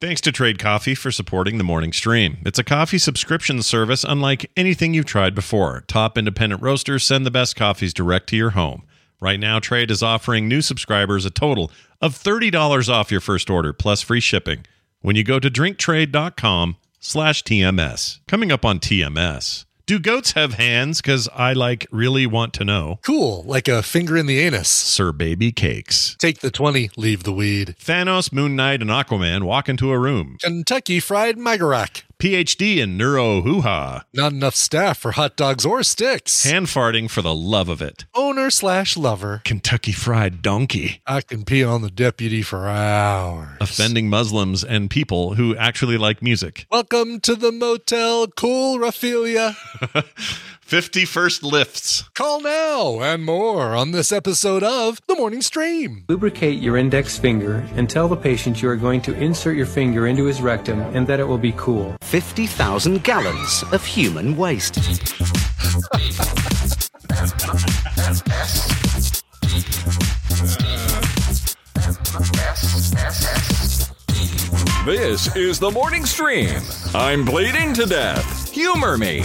Thanks to Trade Coffee for supporting the morning stream. It's a coffee subscription service unlike anything you've tried before. Top independent roasters send the best coffees direct to your home. Right now, Trade is offering new subscribers a total of $30 off your first order plus free shipping when you go to drinktrade.com slash TMS. Coming up on TMS. Do goats have hands? Because I like really want to know. Cool, like a finger in the anus. Sir Baby Cakes. Take the 20, leave the weed. Thanos, Moon Knight, and Aquaman walk into a room. Kentucky Fried Magarak. PhD in neuro hoo ha. Not enough staff for hot dogs or sticks. Hand farting for the love of it. Owner slash lover. Kentucky Fried Donkey. I can pee on the deputy for hours. Offending Muslims and people who actually like music. Welcome to the motel, cool Raphaelia. 51st Lyfts. Call now and more on this episode of The Morning Stream. Lubricate your index finger and tell the patient you are going to insert your finger into his rectum and that it will be cool. 50,000 gallons of human waste. This is the morning stream. I'm bleeding to death. Humor me.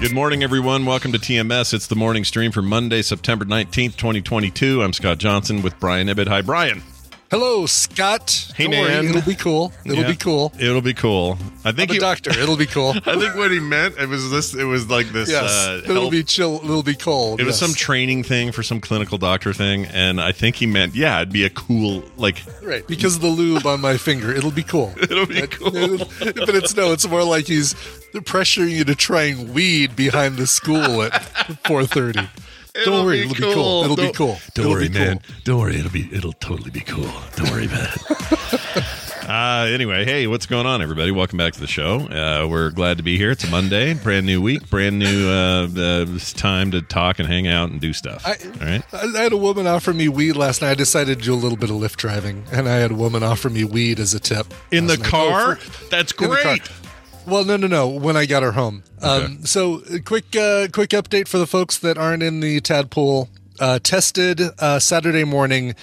Good morning, everyone. Welcome to TMS. It's the morning stream for Monday, September 19th, 2022. I'm Scott Johnson with Brian Ibbott. Hi, Brian. Hello, Scott. Hey, Don't worry, man. it'll be cool. It'll Yeah. be cool. It'll be cool. I I'm think a he, doctor. It'll be cool. I think what he meant it was this. It was like this. yes, uh, it'll health- be chill. It'll be cold. It was some training thing for some clinical doctor thing, and I think he meant, yeah, it'd be a cool, like, right because of the lube on my finger. It'll be cool. it'll be cool. but it's no. It's more like he's pressuring you to try and weed behind the school at 4:30. It'll Don't worry, be it'll be cool. cool. It'll be Don't- cool. Don't It'll worry, be cool. man. Don't worry. It'll be. It'll totally be cool. Don't worry about it. Uh, anyway, hey, what's going on, everybody? Welcome back to the show. Uh, we're glad to be here. It's a Monday, brand new week, brand new uh, uh, time to talk and hang out and do stuff. I- All right. I I had a woman offer me weed last night. I decided to do a little bit of Lyft driving, and I had a woman offer me weed as a tip In the night. car? Oh, for- That's in the car. Well, no, no, no. When I got her home. Um, so, quick, uh, quick update for the folks that aren't in the Tadpool. Uh, tested uh, Saturday morning.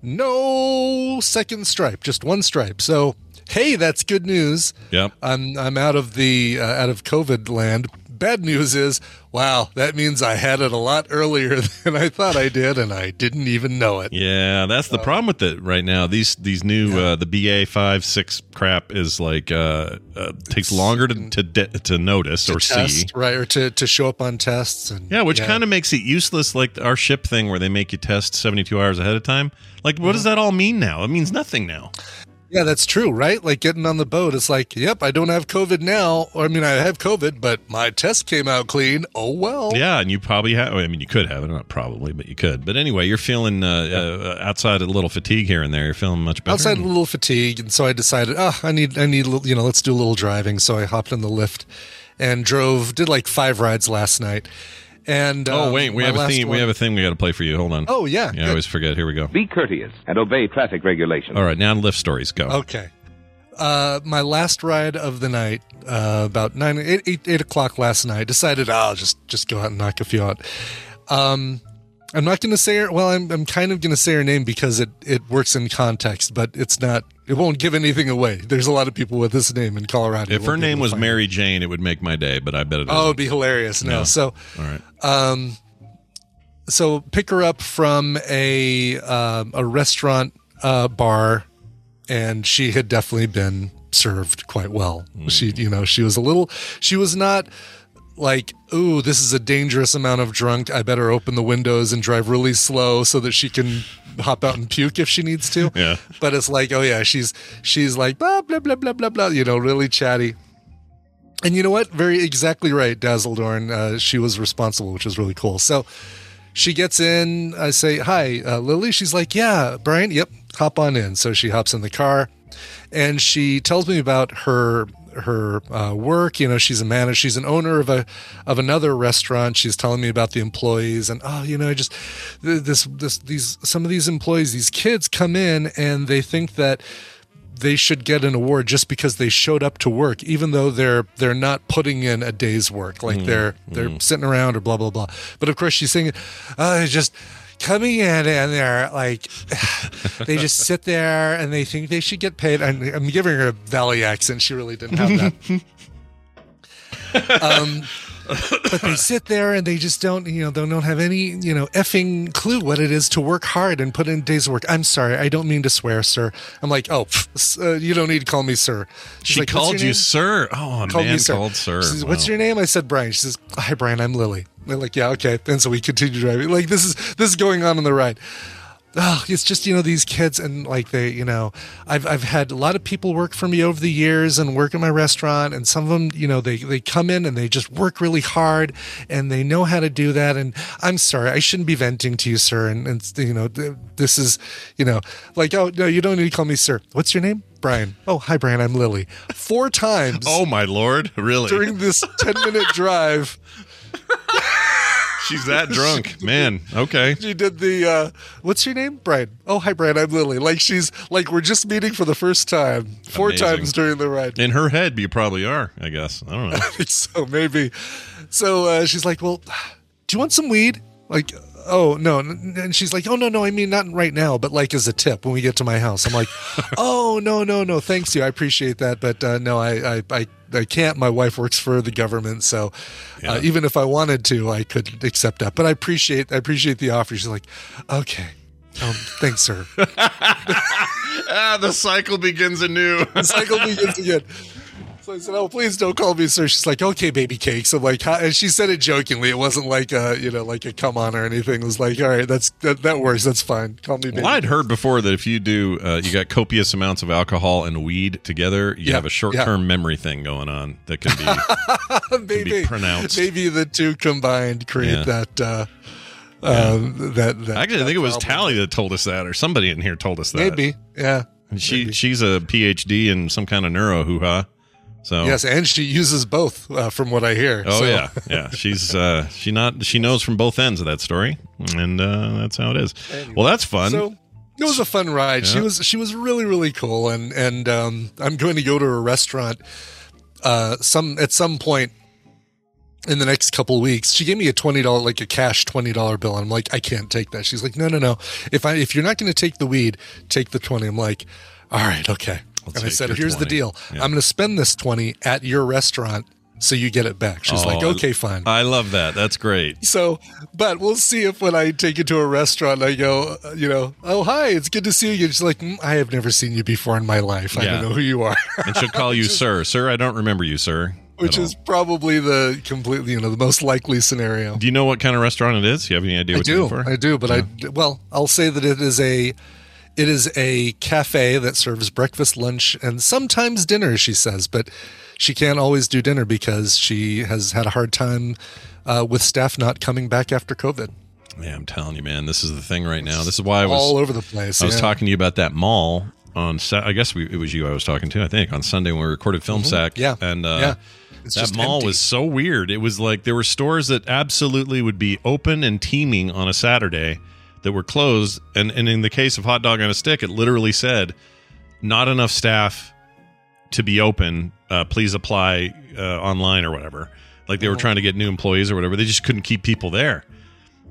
No second stripe, just one stripe. So, hey, that's good news. Yeah, I'm I'm out of the uh, out of COVID land. Bad news is, wow, that means I had it a lot earlier than I thought I did, and I didn't even know it. Yeah, that's the problem with it right now. These these new uh, the BA five six crap is like uh, uh, takes longer to to, de- to notice or see. Right, or to, to show up on tests, and Yeah, which kind of makes it useless, like our ship thing where they make you test 72 hours ahead of time. Like, what does that all mean now? It means nothing now. Yeah, that's true, right? Like getting on the boat, it's like, yep, I don't have COVID now. Or I mean, I have COVID, but my test came out clean. Oh well. Yeah, and you probably have, I mean, you could have it, not probably, but you could. But anyway, you're feeling uh, uh, outside a little fatigue here and there. You're feeling much better. Outside a little fatigue, and so I decided, oh, I need, I need, a little- you know, let's do a little driving. So I hopped in the Lyft and drove. Did like five rides last night. And oh, um, wait, we have a last theme. We have a thing we got to play for you. Hold on. Oh yeah. yeah, I always forget. Here we go. Be courteous and obey traffic regulations. All right, now Lyft stories. Go. Okay. Uh, my last ride of the night, uh, about nine, eight, eight, eight o'clock last night, decided "Ah, I'll just just go out and knock a few out. Um, I'm not going to say her. Well, I'm I'm kind of going to say her name because it it works in context, but it's not. It won't give anything away. There's a lot of people with this name in Colorado. If her name was Mary Jane, it would make my day, but I bet it it. Oh, it'd be hilarious. No, No. so All right. um, so pick her up from a um, a restaurant uh, bar, and she had definitely been served quite well. She, you know, she was a little. She was not like, "Ooh, this is a dangerous amount of drunk. I better open the windows and drive really slow so that she can." hop out and puke if she needs to Yeah. but it's like oh yeah she's she's like blah blah blah blah blah blah you know really chatty and you know what? Very exactly right, Dazzledorn. Uh, she was responsible, which was really cool. So she gets in. I say, Hi, uh, Lily. She's like, Yeah, Brian. Yep, hop on in. So she hops in the car and she tells me about her her uh, work. You know, she's a manager. She's an owner of a of another restaurant. She's telling me about the employees and oh, you know, just this this these some of these employees, these kids come in and they think that they should get an award just because they showed up to work, even though they're they're not putting in a day's work, like they're they're sitting around or blah blah blah. But of course, she's saying, "I just coming in and they're like, they just sit there and they think they should get paid. I'm, I'm giving her a Valley accent. She really didn't have that. um, but they sit there and they just don't, you know, they don't have any, you know, effing clue what it is to work hard and put in days of work. I'm sorry, I don't mean to swear, sir. I'm like, oh, pff, uh, you don't need to call me sir. She's She like, "What's called you sir. Oh, called man sir. called sir. She says, "What's Wow. your name?" I said, "Brian." She says, "Hi, Brian. I'm Lily." They're like, "Yeah, okay." And so we continue driving. Like this is this is going on on the ride. Oh, it's just you know these kids and like they you know I've I've had a lot of people work for me over the years and work in my restaurant and some of them you know they they come in and they just work really hard and they know how to do that and I'm sorry I shouldn't be venting to you sir and and you know this is you know like oh no you don't need to call me sir what's your name Brian oh hi Brian I'm Lily four times Oh my lord! Really? during this 10 minute drive She's that drunk, man. Okay. she did the uh what's your name brian oh hi brian i'm lily like she's like we're just meeting for the first time four Amazing. times during the ride In her head, you probably are. I guess. I don't know. so maybe so uh she's like well do you want some weed like oh no and she's like oh no no i mean not right now but like as a tip when we get to my house i'm like oh no no no thanks you i appreciate that but uh no i i i I can't. My wife works for the government, so uh, even if I wanted to, I couldn't accept that. But I appreciate, I appreciate the offer. She's like, "Okay, um, thanks, sir." ah, the cycle begins anew. The cycle begins again. So I said, "Oh, please don't call me sir." She's like, "Okay, baby cakes." I'm like, How? and she said it jokingly. It wasn't like a, you know, like a come on or anything. It was like, "All right, that's that, that works. That's fine. Call me baby." Well, I'd heard before that if you do, uh, you got copious amounts of alcohol and weed together, you Yeah, have a short-term memory thing going on that can be. maybe pronounced. Maybe the two combined create Yeah. that. Uh, um, that, that Actually, I think it was. Tally that told us that, or somebody in here told us that. Maybe, yeah. And she she's a PhD in some kind of neuro hoo ha. So Yes, and she uses both, uh, from what I hear. Oh So- yeah, yeah. She's uh, she not she knows from both ends of that story, and uh, that's how it is. Well, that's fun. So it was a fun ride. She was she was really really cool, and and um, I'm going to go to a restaurant uh, some at some point in the next couple of weeks. She gave me a twenty dollar like a cash twenty dollar bill, and I'm like, I can't take that. She's like, No, no, no. If I if you're not going to take the weed, take the twenty. I'm like, All right, okay. And I said, Here's the deal. Yeah. I'm going to spend this twenty at your restaurant, so you get it back. She's like, Oh, Okay, fine. I love that. That's great. So, but we'll see if when I take you to a restaurant, I go, uh, you know, oh hi, it's good to see you. She's like, "Mm, I have never seen you before in my life. I don't know who you are, And she'll call you sir, sir. I don't remember you, sir. which is probably the completely, you know, the most likely scenario. Do you know what kind of restaurant it is? Do you have any idea I what you're do? I do, but I well, I'll say that it is a, it is a cafe that serves breakfast, lunch, and sometimes dinner. She says, but she can't always do dinner because she has had a hard time uh, with staff not coming back after COVID. Man, I'm telling you, man, this is the thing right now. This is why I was all over the place. I was yeah. talking to you about that mall on. I guess we, it was you I was talking to. I think on Sunday when we recorded Film Sack. Mm-hmm. Yeah. and uh, Yeah. It's that mall empty. was so weird. It was like there were stores that absolutely would be open and teeming on a Saturday that were closed, and and in the case of Hot Dog on a Stick, it literally said not enough staff to be open. Uh, please apply uh, online or whatever. Like they were trying to get new employees or whatever. They just couldn't keep people there.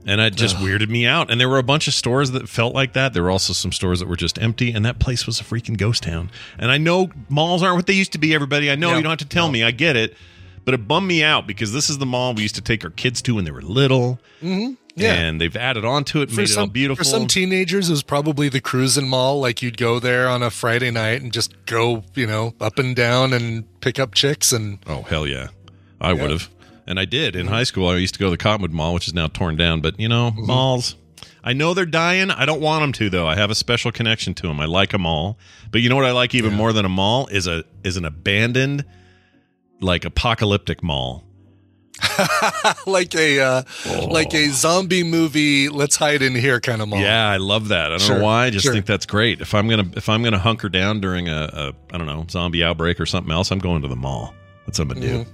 And it just weirded me out. And there were a bunch of stores that felt like that. There were also some stores that were just empty, and that place was a freaking ghost town. And I know malls aren't what they used to be, everybody. I know you don't have to tell me. I get it. But it bummed me out because this is the mall we used to take our kids to when they were little. Mm-hmm. Yeah. And they've added on to it, for made some, it all beautiful. For some teenagers, it was probably the cruising mall. Like you'd go there on a Friday night and just go, you know, up and down and pick up chicks. And Oh hell yeah, I would have, and I did in high school. I used to go to the Cottonwood Mall, which is now torn down. But you know, Mm-hmm. malls. I know they're dying. I don't want them to though. I have a special connection to them. I like them all. but you know what I like even more than a mall is a is an abandoned, like apocalyptic mall. like a uh, like a zombie movie, let's hide in here kind of mall. Yeah, I love that. I don't Sure, know why. I just sure. think that's great. If I'm gonna if I'm gonna hunker down during a, a I don't know zombie outbreak or something else, I'm going to the mall. That's what I'm gonna Mm-hmm. do.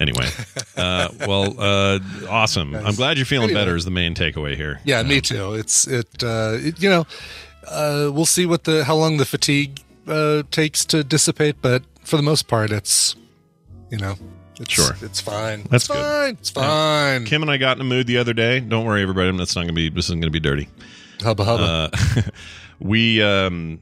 Anyway, uh, well, uh, awesome. I'm glad you're feeling Anyway. better. Is the main takeaway here? Yeah, me too. It's it, uh, it you know, uh, we'll see what the how long the fatigue uh, takes to dissipate, but for the most part, it's you know, It's, Sure. it's fine. That's it's good. fine. It's fine. Kim and I got in a mood the other day. Don't worry, everybody. That's not gonna be. This isn't gonna be dirty. hubba hubba. Uh, we um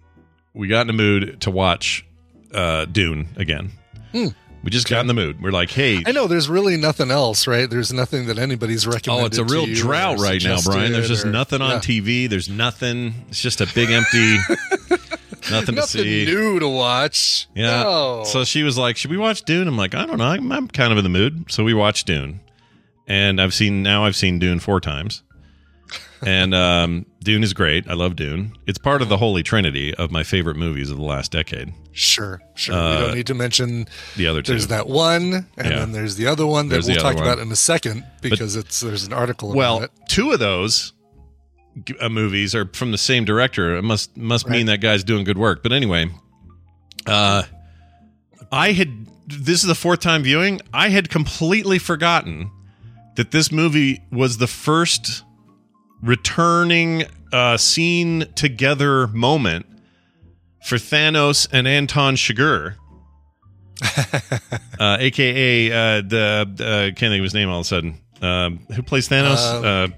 we got in a mood to watch uh Dune again. We just got in the mood. We're like, hey, Hmm. I know there's really nothing else, right? There's nothing that anybody's recommended. Oh, it's a real drought right now, Brian. There's just or- nothing on yeah. TV. There's nothing. It's just a big empty. nothing to see. new to watch. Yeah. No. So she was like, "Should we watch Dune?" I'm like, "I don't know. I'm, I'm kind of in the mood." So we watched Dune, and I've seen now I've seen Dune four times, and um, Dune is great. I love Dune. It's part of the holy trinity of my favorite movies of the last decade. sure, sure. we Uh, don't need to mention The other two. there's that one, and Yeah. then there's the other one that There's we'll talk other about in a second because it's there's an article about Well, it. two of those uh, movies are from the same director. It must must mean that guy's doing good work. But anyway, uh, I had this is the fourth time viewing. I had completely forgotten that this movie was the first returning uh, scene together moment for Thanos and Anton Chigurh. uh, aka uh, the uh, can't think of his name all of a sudden. Um, who plays Thanos?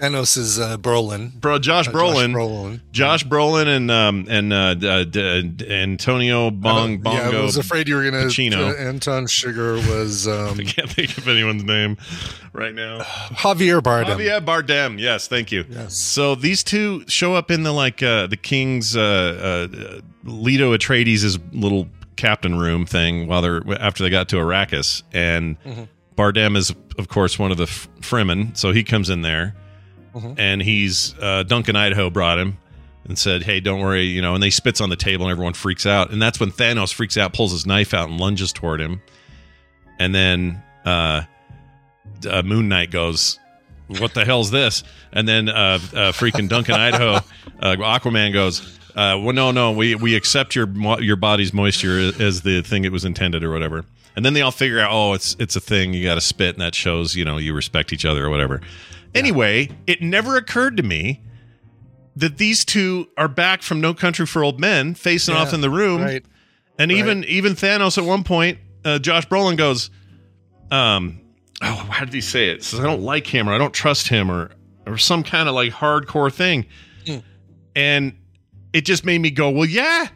Uh, Thanos is uh, Brolin. bro, Josh Uh, Brolin. Josh Brolin. Josh Brolin and um and uh, d- d- d- Antonio Bong Uh, Yeah, I was afraid you were going to. Pacino. Anton Chigurh was um, I can't think of anyone's name right now. Javier Bardem. Javier Bardem. Yes, thank you. Yes. So these two show up in the like uh, the king's uh, uh, Leto Atreides' little captain room thing while they're after they got to Arrakis, and Bardem is of course one of the F- Fremen, so he comes in there, and he's uh, Duncan Idaho brought him. And said, "Hey, don't worry, you know." And they spits on the table, and everyone freaks out. And that's when Thanos freaks out, pulls his knife out, and lunges toward him. And then uh, uh, Moon Knight goes, "What the hell's this?" And then uh, uh, freaking Duncan Idaho, uh, Aquaman goes, uh, "Well, no, no, we we accept your your body's moisture as the thing it was intended, or whatever." And then they all figure out, "Oh, it's it's a thing. You got to spit, and that shows you know you respect each other, or whatever." Anyway, it never occurred to me that these two are back from No Country for Old Men, facing Yeah, off in the room, Right. and even even Thanos at one point, uh, Josh Brolin goes, um, oh, how did he say it? Says I don't like him or I don't trust him or or some kind of like hardcore thing, Hmm. and it just made me go, well, yeah,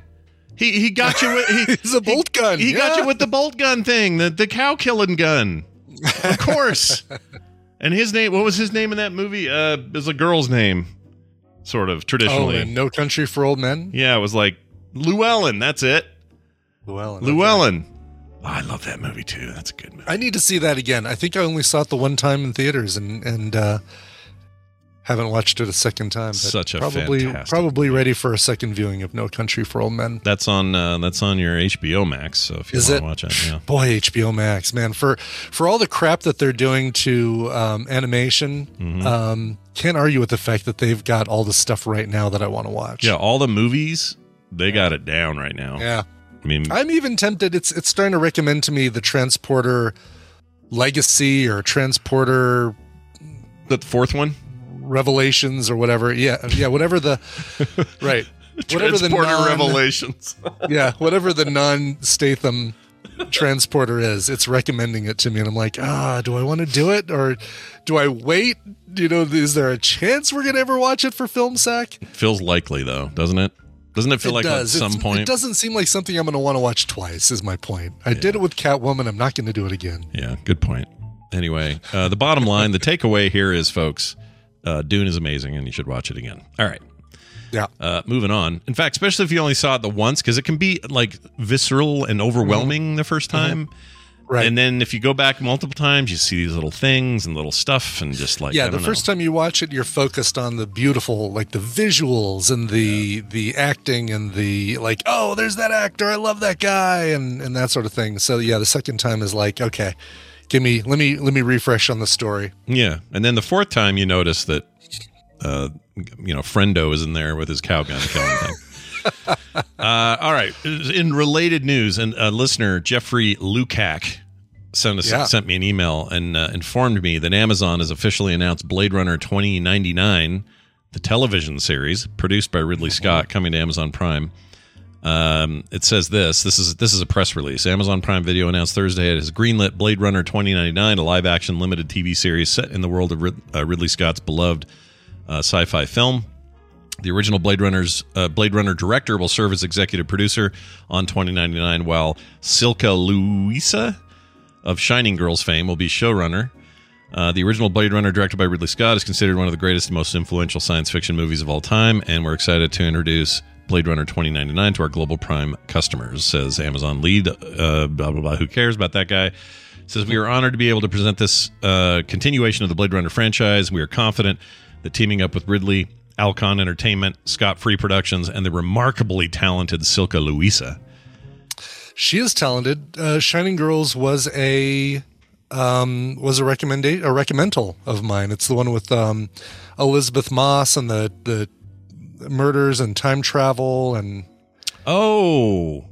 he he got you with he, He's a bolt gun. he got yeah. you with the bolt gun thing, the the cow killing gun, of course. and his name, what was his name in that movie? Uh, it was a girl's name, sort of Oh, traditionally. and No Country for Old Men. yeah, it was like Llewellyn. That's it. Llewellyn. Llewellyn. Oh, I love that movie too. That's a good movie. I need to see that again. I think I only saw it the one time in theaters and and uh, haven't watched it a second time. But Such a probably fantastic probably ready for a second viewing of No Country for Old Men. That's on uh, that's on your HBO Max. So if you Is want it? to watch it, yeah. Boy, HBO Max, man, for for all the crap that they're doing to um, animation, Mm-hmm. um, can't argue with the fact that they've got all the stuff right now that I want to watch. Yeah, all the movies they got it down right now. yeah. I mean, I'm even tempted. It's it's starting to recommend to me the Transporter Legacy or Transporter the fourth one, Revelations or whatever. Yeah, yeah, whatever the right, whatever the Transporter non, Revelations. yeah, whatever the non Statham transporter is. It's recommending it to me, and I'm like, ah, do I want to do it or do I wait? You know, is there a chance we're gonna ever watch it for Film Sack? Feels likely though, doesn't it? Doesn't it feel like does. at some It's- point? It doesn't seem like something I'm going to want to watch twice. Is my point. I did it with Catwoman. I'm not going to do it again. Yeah, good point. Anyway, uh, the bottom line, the takeaway here is, folks, uh, Dune is amazing, and you should watch it again. All right. Yeah. Uh, moving on. In fact, especially if you only saw it the once, because it can be like visceral and overwhelming the first time. Right. And then if you go back multiple times, you see these little things and little stuff, and just like yeah, the first know. time you watch it, you're focused on the beautiful, like the visuals and the the acting and the like. Oh, there's that actor. I love that guy, and and that sort of thing. So yeah, the second time is like, okay, give me let me let me refresh on the story. yeah, and then the fourth time you notice that, uh, you know, Friendo is in there with his cow gun killing thing. uh, all right. In related news, and a listener Jeffrey Lukac sent us Yeah. sent me an email and uh, informed me that Amazon has officially announced Blade Runner 2099, the television series produced by Ridley Scott, coming to Amazon Prime. Um, it says this. This is this is a press release. Amazon Prime Video announced Thursday it has greenlit Blade Runner 2099, a live-action limited TV series set in the world of Rid- uh, Ridley Scott's beloved uh, sci-fi film. The original Blade Runner's uh, Blade Runner director will serve as executive producer on 2099, while Silka Luisa of Shining Girls fame will be showrunner. Uh, the original Blade Runner, directed by Ridley Scott, is considered one of the greatest and most influential science fiction movies of all time, and we're excited to introduce Blade Runner 2099 to our global Prime customers, says Amazon lead. Uh, blah, blah, blah. Who cares about that guy? Says, We are honored to be able to present this uh, continuation of the Blade Runner franchise. We are confident that teaming up with Ridley, Alcon Entertainment, Scott Free Productions, and the remarkably talented Silka Luisa. She is talented. Uh, Shining Girls was a um, was a recommendation, a recommendal of mine. It's the one with um, Elisabeth Moss and the the murders and time travel and Oh,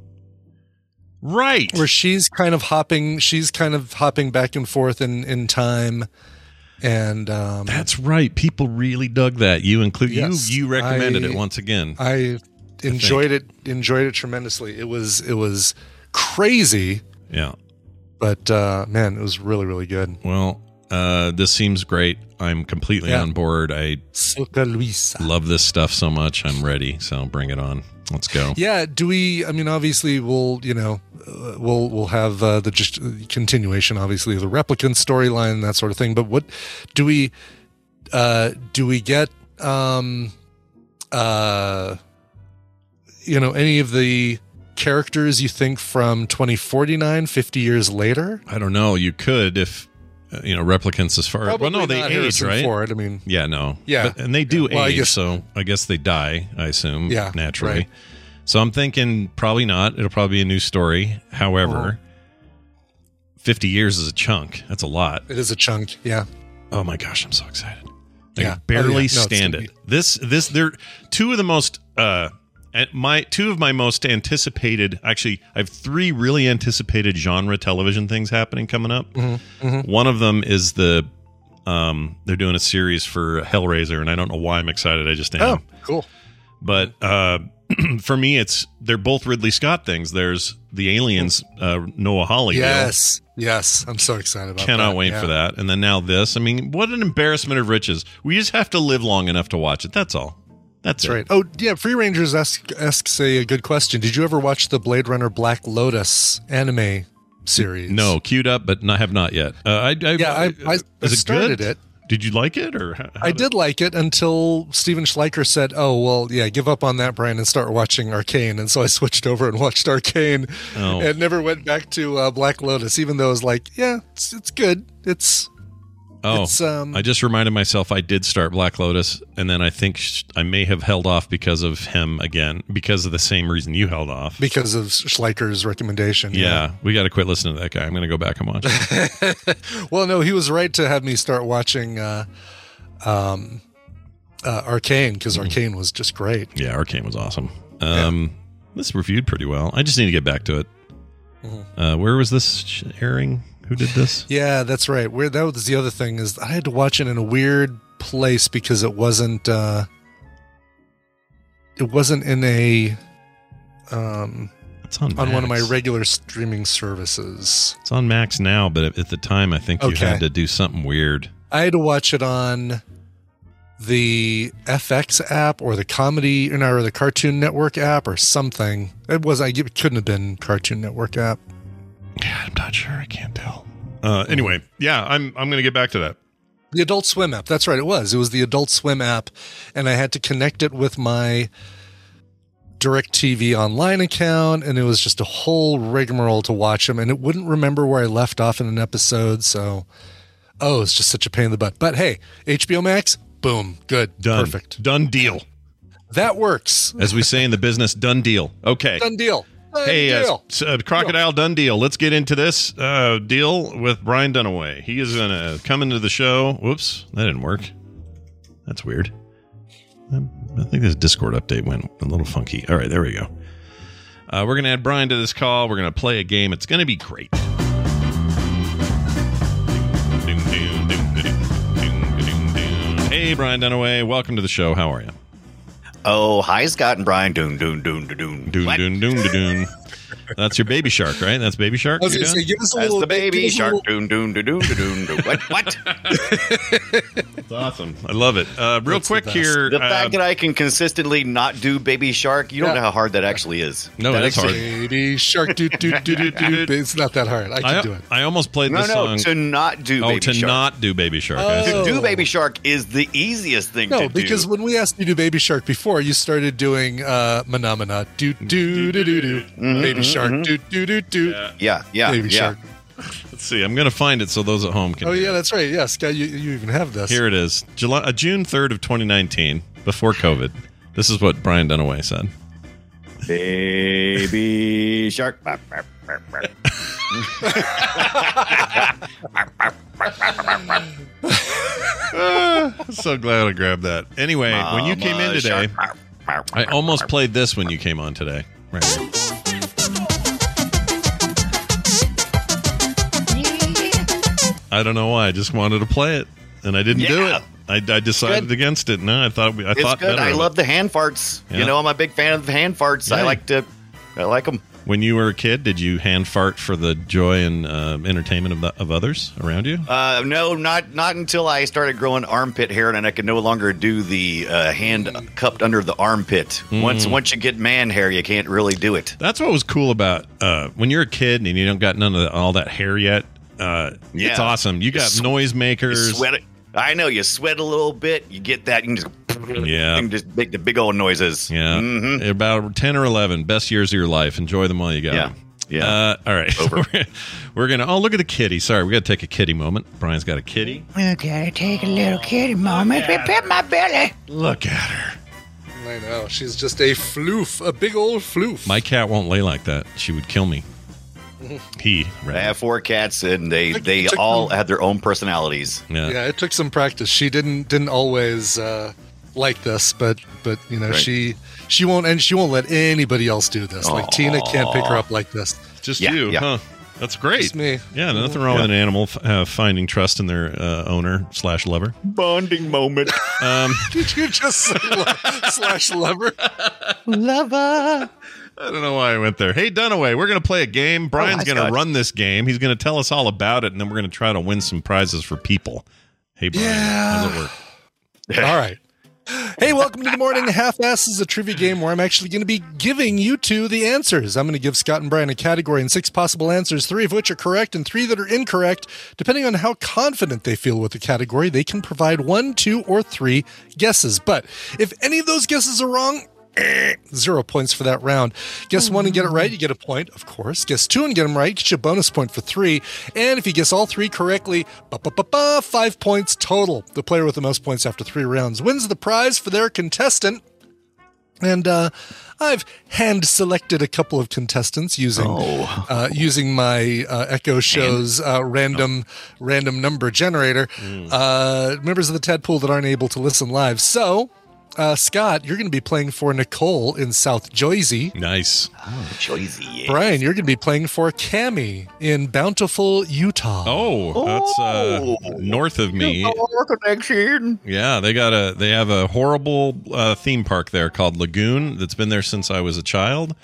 right. where she's kind of hopping. She's kind of hopping back and forth in in time, and um, That's right. People really dug that. You include Yes, you. You recommended I- it once again. I enjoyed it. Enjoyed it tremendously. It was it was crazy, yeah. but uh, man, it was really really good. Well, uh, this seems great. I'm completely Yeah. on board. I love this stuff so much. I'm ready. So bring it on. Let's go. Yeah. Do we? I mean, obviously, we'll you know, uh, we'll we'll have uh, the just continuation, obviously, of the replicant storyline and that sort of thing. But what do we? Uh, do we get? Um, uh, you know, any of the characters you think from 2049, 50 years later? I don't know. You could if uh, you know replicants as far. well, no, they age, right? Ford. I mean, Yeah, no. Yeah. But, and they do Yeah. Well, I age, guess- so I guess they die, I assume, Yeah, naturally. right. So I'm thinking probably not. It'll probably be a new story. However, Uh-huh. 50 years is a chunk. That's a lot. it is a chunk. Yeah. Oh my gosh, I'm so excited. I Yeah. can barely Oh, yeah. No, stand it. This this they're two of the most uh my two of my most anticipated actually I have three really anticipated genre television things happening coming up. Mm-hmm, One of them is the um they're doing a series for Hellraiser and I don't know why I'm excited. I just am. Oh, cool. But uh for me it's they're both Ridley Scott things. There's the Aliens uh Noah Hawley deal. Yes. Yes. I'm so excited about Cannot that. wait Yeah. for that. And then now this. I mean, what an embarrassment of riches. We just have to live long enough to watch it. That's all. That's, right. Oh, yeah. Free Rangers asks, asks a, a good question. Did you ever watch the Blade Runner Black Lotus anime series? No, queued up, but I have not yet. Uh, I, I, Yeah, I- I- I started good? it. Did you like it, or how- how I did like it until Steven Schleicher said, "Oh, well, yeah, give up on that, Brian, and start watching Arcane." And so I switched over and watched Arcane, Oh. and never went back to uh, Black Lotus, even though I was like, "Yeah, it's, it's good. It's Oh, um, I just reminded myself I did start Black Lotus, and then I think sh- I may have held off because of him again, because of the same reason you held off. because of Schleicher's recommendation." yeah, we got to quit listening to that guy. I'm going to go back and watch. Well, no, he was right to have me start watching uh, um, uh, Arcane because Mm-hmm. Arcane was just great. yeah, Arcane was awesome. Um, This reviewed pretty well. I just need to get back to it. Mm-hmm. Uh, where was this airing? Who did this? Yeah, that's right. Where that was the other thing is I had to watch it in a weird place because it wasn't uh it wasn't in a um It's on on one of my regular streaming services. It's on Max now, but at the time, I think you Okay. had to do something weird. I had to watch it on the FX app or the comedy or the Cartoon Network app or something. It was I it couldn't have been Cartoon Network app. Yeah, I'm not sure. I can't tell. Uh, anyway, yeah, I'm I'm gonna get back to that. The Adult Swim app. That's right. It was. It was the Adult Swim app, and I had to connect it with my DirecTV online account, and it was just a whole rigmarole to watch them. And it wouldn't remember where I left off in an episode, so oh, it's just such a pain in the butt. But hey, HBO Max, boom, good, Done. perfect. Done deal. That works. As we say in the business, done deal. Okay. Done deal. Hey, uh, uh, Crocodile Done Deal. Let's get into this uh, deal with Brian Dunaway. He is going to come into the show. Whoops, that didn't work. That's weird. Um, I think this Discord update went a little funky. All right, there we go. Uh, we're going to add Brian to this call. We're going to play a game. It's going to be great. Hey, Brian Dunaway. Welcome to the show. How are you? Oh, hi, Scott and Brian. Doon, doon, doon, doon, doon. Doon What? doon doon doon doon. That's your baby shark, right? That's baby shark. I was you're gonna say, doing? give us a That's little the baby give us a shark. little-. What? What? That's awesome. I love it. Uh, real That's the quick best. here. The uh, fact that I can consistently not do baby shark, you don't Yeah. know how hard that actually is. no, That that's hard. actually- Baby shark, do do do do do. It's not that hard. I can I, do it. I almost played No, this no, song. to not do oh, baby to shark. not do baby shark. I see. Oh. To do baby shark is the easiest thing No, to do. No, because when we asked you to do Baby Shark before, you started doing uh, Manamana. Do do do do do. Baby Shark. Do do do do. yeah, yeah, Baby yeah. Shark. Let's see. I'm going to find it so those at home can. Oh hear yeah, it. that's right. Yeah, Scott, you, you even have this. Here it is. July, uh, June 3rd of 2019, before COVID. This is what Brian Dunaway said. Baby shark. so glad I grabbed that. Anyway, when you came in today, shark. I almost played this when you came on today. Right here. I don't know why. I just wanted to play it, and I didn't do it. I, I decided Good. against it. No, I thought we, I It's thought good. I love it. the hand farts. Yeah. You know, I'm a big fan of the hand farts. I like to. I like them. When you were a kid, did you hand fart for the joy and uh, entertainment of, the, of others around you? Uh, no, not not until I started growing armpit hair, and I could no longer do the uh, hand cupped under the armpit. Hmm. Once once you get man hair, you can't really do it. That's what was cool about uh, when you're a kid and you don't got none of the, all that hair yet. Uh, Yeah. It's awesome. You got sw- You noisemakers. sweat it. I know you sweat a little bit. You get that. You can just Yeah. you can just make the big old noises. Yeah, Mhm. about ten or eleven best years of your life. Enjoy them while you got Yeah. them. Yeah. Uh, all right. Over. we're, we're gonna. Oh, look at the kitty. Sorry, we got to take a kitty moment. Brian's got a kitty. We gotta take a little kitty moment. Pip, pip my belly. Look at her. I know. She's just a floof, a big old floof. My cat won't lay like that. She would kill me. He. Right. I have four cats, and they Took- they took all them- have their own personalities. Yeah. yeah, it took some practice. She didn't didn't always uh, like this, but but you know Right. she she won't and she won't let anybody else do this. Like Tina can't pick her up like this. Just Yeah, you, yeah. huh? That's great. Just me. Yeah, nothing wrong with an animal f- uh, finding trust in their uh, owner slash lover. Bonding moment. Um, Did you just say lo- slash lover? lover? I don't know why I went there. Hey, Dunaway, we're going to play a game. Oh, Brian's hi, going to run this game. He's going to tell us all about it, and then we're going to try to win some prizes for people. Hey, Brian, Yeah. how's it work? All right. Hey, welcome to the morning half ass is a trivia game where I'm actually going to be giving you two the answers. I'm going to give Scott and Brian a category and six possible answers, three of which are correct and three that are incorrect. Depending on how confident they feel with the category, they can provide one, two, or three guesses. But if any of those guesses are wrong, zero points for that round. Guess one and get it right, you get a point, of course. Guess two and get them right, get you a bonus point for three. And if you guess all three correctly, five points total. The player with the most points after three rounds wins the prize for their contestant. And uh, I've hand selected a couple of contestants using uh, using my uh, Echo Show's uh, random random number generator. Uh, members of the Tadpool that aren't able to listen live. So, uh, Scott, you're going to be playing for Nicole in South Jersey. Nice. Choicy. yeah. Brian, you're going to be playing for Cami in Bountiful, Utah. Oh, that's uh, north of me. connection. Yeah, they got a they have a horrible uh, theme park there called Lagoon that's been there since I was a child.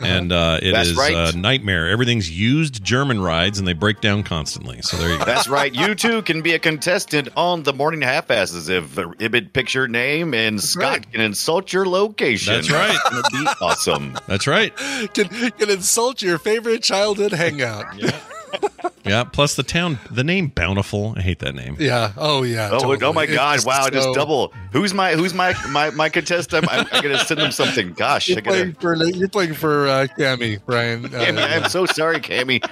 And uh, it That's is right. a nightmare. Everything's used German rides, and they break down constantly. So there you go. That's right. You too can be a contestant on the morning half asses if Ibid picture name and Scott right. can insult your location. That's right. It's be awesome. That's right. Can, can insult your favorite childhood hangout. Yeah. Plus the town, the name Bountiful. I hate that name. Yeah. Oh yeah. Oh, totally. oh my It's God! Wow, just double. Who's my who's my my my contestant? I'm, I'm gonna send them something. Gosh, You're playing gotta. for you're playing for uh, Cammy, Brian. Uh, Cammy, I'm so sorry, Cammy.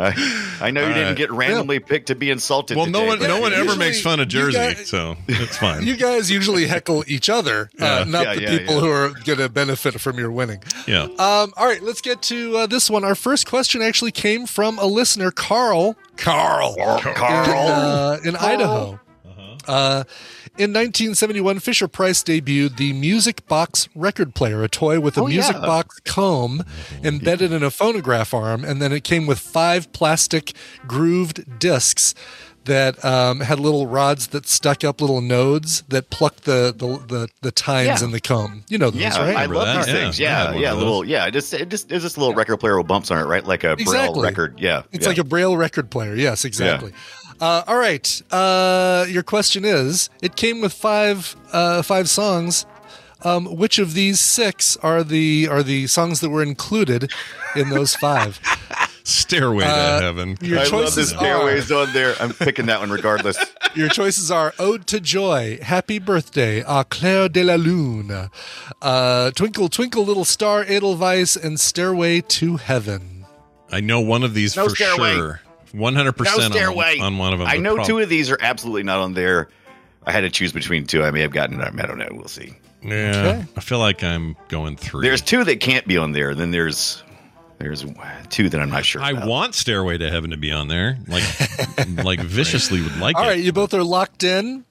I, I know you All didn't get randomly picked to be insulted. Well, no one, no one ever Usually, makes fun of Jersey, guys- so it's fine. You guys usually heckle each other, uh, not Yeah, the yeah, people yeah. who are going to benefit from your winning. yeah. Um, all right, let's get to uh, this one. Our first question actually came from a listener, Carl. Carl. Carl. In, uh, in Idaho. Uh, in 1971, Fisher Price debuted the Music Box record player, a toy with a Oh, music yeah. box comb embedded in a phonograph arm, and then it came with five plastic grooved discs that um, had little rods that stuck up little nodes that plucked the the the, the tines Yeah. in the comb. You know those, Yeah, right? I remember love that. these Yeah, things. I had Yeah, yeah, little, yeah. Just, it just, it's just a little record player with bumps on it, right? Like a braille record. Yeah, It's yeah. like a braille record player. Yes, exactly. Uh, all right. Uh, your question is: It came with five uh, five songs. Um, which of these six are the are the songs that were included in those five? Stairway Uh, to Heaven. Your I love the choices are stairways on there. I'm picking that one regardless. your choices are "Ode to Joy," "Happy Birthday," "A Clair de la Lune," uh, "Twinkle Twinkle Little Star," "Edelweiss," and "Stairway to Heaven." I know one of these No for stairway. sure. One hundred No percent stairway. on one of them. I know prob- two of these are absolutely not on there. I had to choose between two. I may have gotten them. I don't know. We'll see. Yeah, Okay. I feel like I'm going through. There's two that can't be on there. Then there's there's two that I'm not sure. I about. want Stairway to Heaven to be on there. Like, like viciously would like All it. right, you both are locked in.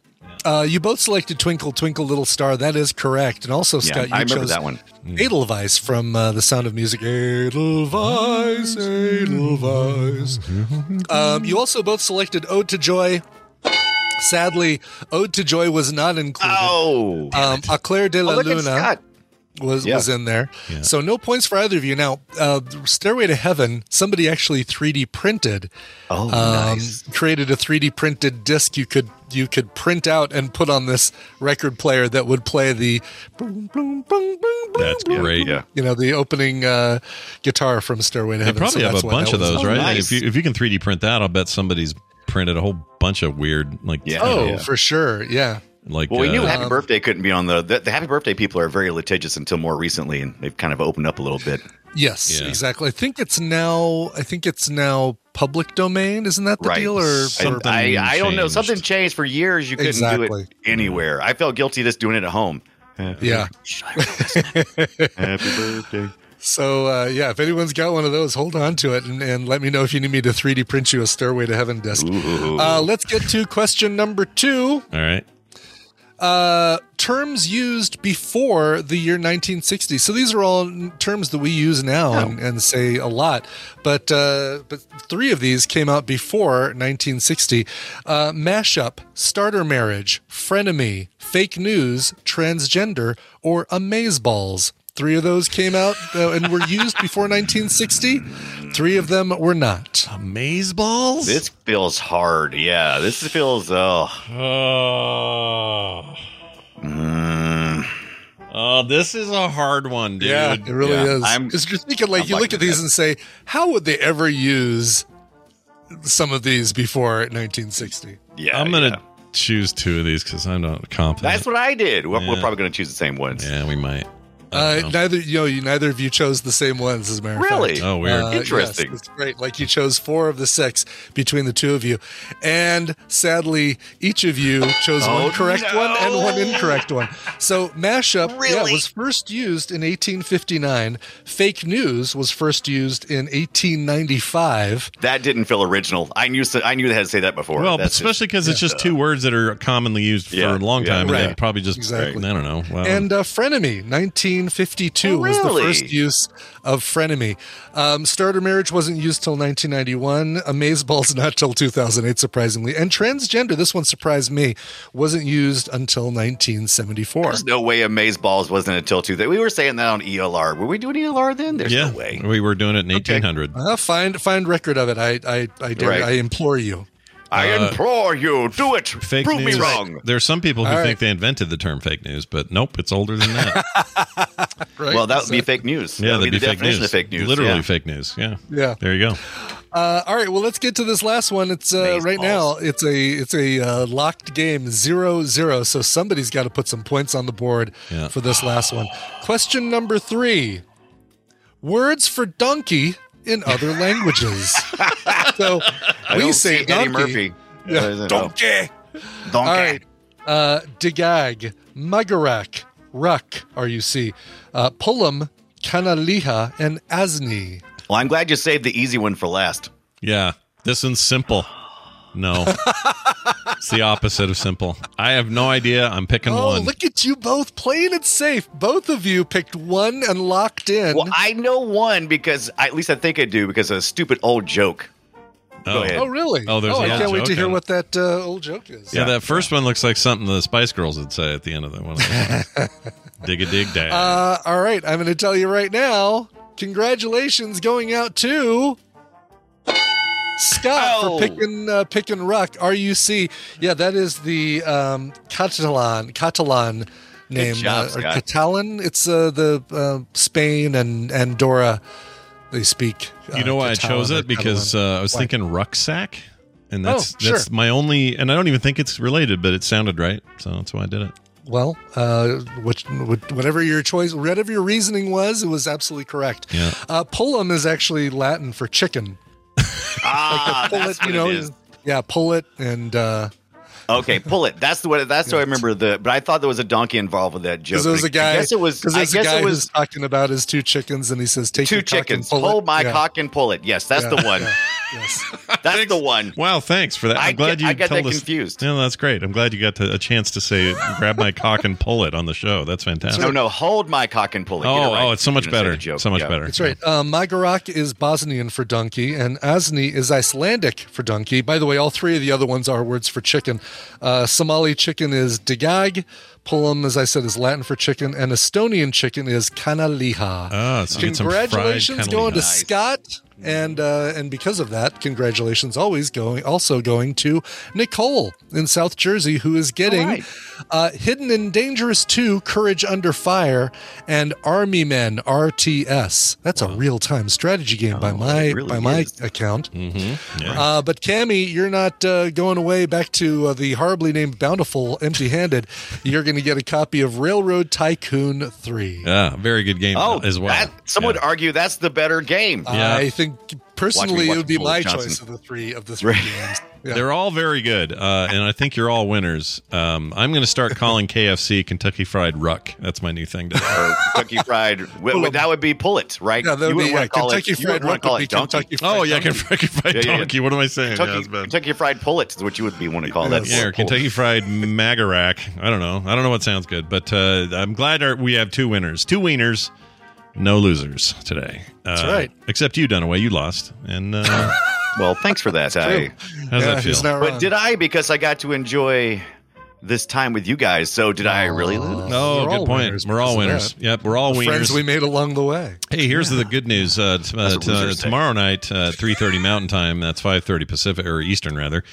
Uh, you both selected "Twinkle Twinkle Little Star." That is correct, and also Yeah, Scott, you I remember chose that one. Edelweiss from uh, The Sound of Music. Edelweiss, Edelweiss. Um, you also both selected "Ode to Joy." Sadly, "Ode to Joy" was not included. Oh, um, "A Claire de la oh Luna". Was Yeah. was in there. Yeah. So no points for either of you. Now, uh, "Stairway to Heaven," somebody actually 3D printed Oh, um, nice. created a 3D printed disc you could you could print out and put on this record player that would play the boom, boom, boom, boom, boom, That's boom, great. Yeah. you know the opening uh, guitar from Stairway to Heaven. They probably so have a bunch of those, Oh, right? nice. If you if you can 3D print that, I'll bet somebody's printed a whole bunch of weird, like Yeah. Oh, Yeah. for sure, yeah. Like Well, we knew uh, Happy Birthday couldn't be on the, the. The Happy Birthday people are very litigious until more recently, and they've kind of opened up a little bit. Yes, Yeah. exactly. I think it's now. I think it's now public domain. Isn't that the Right. deal? Or, Something or I, I don't know. Something changed for years. You couldn't do it anywhere. I felt guilty just doing it at home. yeah. Happy birthday. So uh, yeah, if anyone's got one of those, hold on to it and, and let me know if you need me to 3D print you a Stairway to Heaven disc. Uh, let's get to question number two. all right. Uh, terms used before the year 1960. So these are all terms that we use now and, and say a lot. But uh, but three of these came out before 1960. Uh, mashup, starter marriage, frenemy, fake news, transgender, or amazeballs. Three of those came out uh, and were used before 1960. Three of them were not. Maze balls. This feels hard. Yeah, this feels. Oh, Oh. mm, oh, this is a hard one, dude. Yeah, it really Yeah, is. I'm- Because you're thinking like I'm you look at these that. and say, how would they ever use some of these before 1960? yeah. I'm gonna yeah. choose two of these because I'm not confident. That's what I did. We're, we're probably going to choose the same ones. yeah, we might. I Uh, don't know. neither you know, you neither of you chose the same ones as a matter of Really? fact. oh, weird. Uh, Interesting. Yes, it's great. Like you chose four of the six between the two of you, and sadly, each of you chose Oh, one correct one and one incorrect one. So mashup, yeah, Really? was first used in 1859. Fake news was first used in 1895. That didn't feel original. I knew. I knew they had to say that before. well, That's especially because it's just two words that are commonly used for Yeah, a long yeah, time, and right. they probably just Exactly. I don't know. Well, And uh, frenemy, 1952 Oh, was the first use of frenemy. Um, starter marriage wasn't used till 1991. Amazeballs not till 2008, surprisingly. And transgender, this one surprised me, wasn't used until 1974. There's no way Amazeballs wasn't until two. We were saying that on ELR. Were we doing ELR then? There's yeah, no way. we were doing it in Okay. 1800. Uh, find find record of it. I I I, dare, Right. I implore you. I Uh, implore you, do it. Fake Prove news. me wrong. There are some people who All think right. they invented the term fake news, but nope, it's older than that. Right? Well, that would be fake news. yeah, that would that'd be, the fake definition news. of fake news. Literally yeah. fake news. Yeah. Yeah. There you go. Uh, all right. Well, let's get to this last one. It's uh, right now. It's a it's a uh, locked game, zero zero. So somebody's got to put some points on the board Yeah. for this last one. Question number three: Words for donkey in other languages. so I we don't say see donkey. Eddie Murphy. Yeah, Uh, donkey. Donkey. All right. Uh, Digag, Magarak, Ruc, R-U-C, uh, Pullum, Kanaliha, and Asni. Well, I'm glad you saved the easy one for last. Yeah. This one's simple. No. it's the opposite of simple. I have no idea. I'm picking Oh, one. look at you both playing it safe. Both of you picked one and locked in. Well, I know one because I, at least I think I do because of a stupid old joke. Go ahead. Oh, really? Oh, there's oh, I old can't wait to hear what that uh, old joke is. Yeah, that first one looks like something the Spice Girls would say at the end of the one. Of dig a dig dag. Uh, all right, I'm going to tell you right now. Congratulations going out to Scott Oh. for picking uh, picking Ruck RUC. Yeah, that is the um, Catalan Catalan name job, uh, or Scott. Catalan. It's uh, the uh, Spain and Andorra. They speak. Uh, you know why I chose it? Because uh, I was Why? thinking rucksack. And that's Oh, sure. that's my only, and I don't even think it's related, but it sounded right, so that's why I did it. Well, uh, which, which- whatever your choice, whatever your reasoning was, it was absolutely correct. Yeah. Uh, pullum is actually Latin for chicken. Ah, pull that's it, you know. Yeah, pull it and uh, Okay, pull it. That's the way. That's what I remember. The but I thought there was a donkey involved with that joke. because there was a guy. I guess it was. because I there's a guess guy it who's was talking about his two chickens, and he says, "Take two your cock and chickens. pull Hold it." my Yeah, cock and pull it. Yes, that's yeah, the one. yeah, yes. That's the one. Wow, thanks for that. I I'm glad get- you I got told that us. confused. Yeah, that's great. I'm glad you got to, a chance to say, grab my cock and pull it on the show. That's fantastic. No, no, hold my cock and pull it. Oh, right. oh, it's so much You didn't say better. the joke. So much Yeah. better. That's right. Um, Magarac is Bosnian for donkey, and Asni is Icelandic for donkey. By the way, all three of the other ones are words for chicken. Uh, Somali chicken is digag. Pullum, as I said, is Latin for chicken, and Estonian chicken is kanaliha. Ah, so you get some fried congratulations going to cannellini. Scott, and uh, and because of that, congratulations always going also going to Nicole in South Jersey, who is getting right. uh, Hidden and Dangerous 2 Courage Under Fire and Army Men RTS. That's a real time strategy game by Oh, my really by my is. account. Mm-hmm. Yeah. Uh, but Cammy, you're not uh, going away back to uh, the horribly named Bountiful empty handed. you're going to get a copy of Railroad Tycoon 3. yeah, very good game Oh, as well. That, some would argue that's the better game. Yeah. I think personally it would be my Johnson. choice of the three of the three Right. games. Yeah. They're all very good, uh, and I think you're all winners. Um, I'm going to start calling KFC Kentucky Fried Ruc. That's my new thing. To or Kentucky Fried. w- w- that would be pull it, right? Yeah, that would you be wouldn't yeah, want to call Kentucky it. Fried Ruc to call would be it donkey. Kentucky Fried oh yeah, Kentucky Fried Yeah, yeah, yeah. Donkey. What am I saying? Kentucky, that's. Kentucky Fried Pullet is what you would be want to call that. Yeah, Kentucky Fried Magarac. I don't know. I don't know what sounds good, but uh, I'm glad our, we have two winners, two wieners, no losers today. Uh, That's right. Except you, Dunaway. You lost. And uh, Well, thanks for that. I, how's Yeah, that feel? but wrong. did I? Because I got to enjoy this time with you guys. So did I really lose? No, We're good point. winners We're all winners. Yep, we're all winners. friends we made along the way. Hey, here's the good news. Uh, t- uh, t- uh, tomorrow night, uh, three thirty Mountain Time. That's five thirty Pacific or Eastern rather.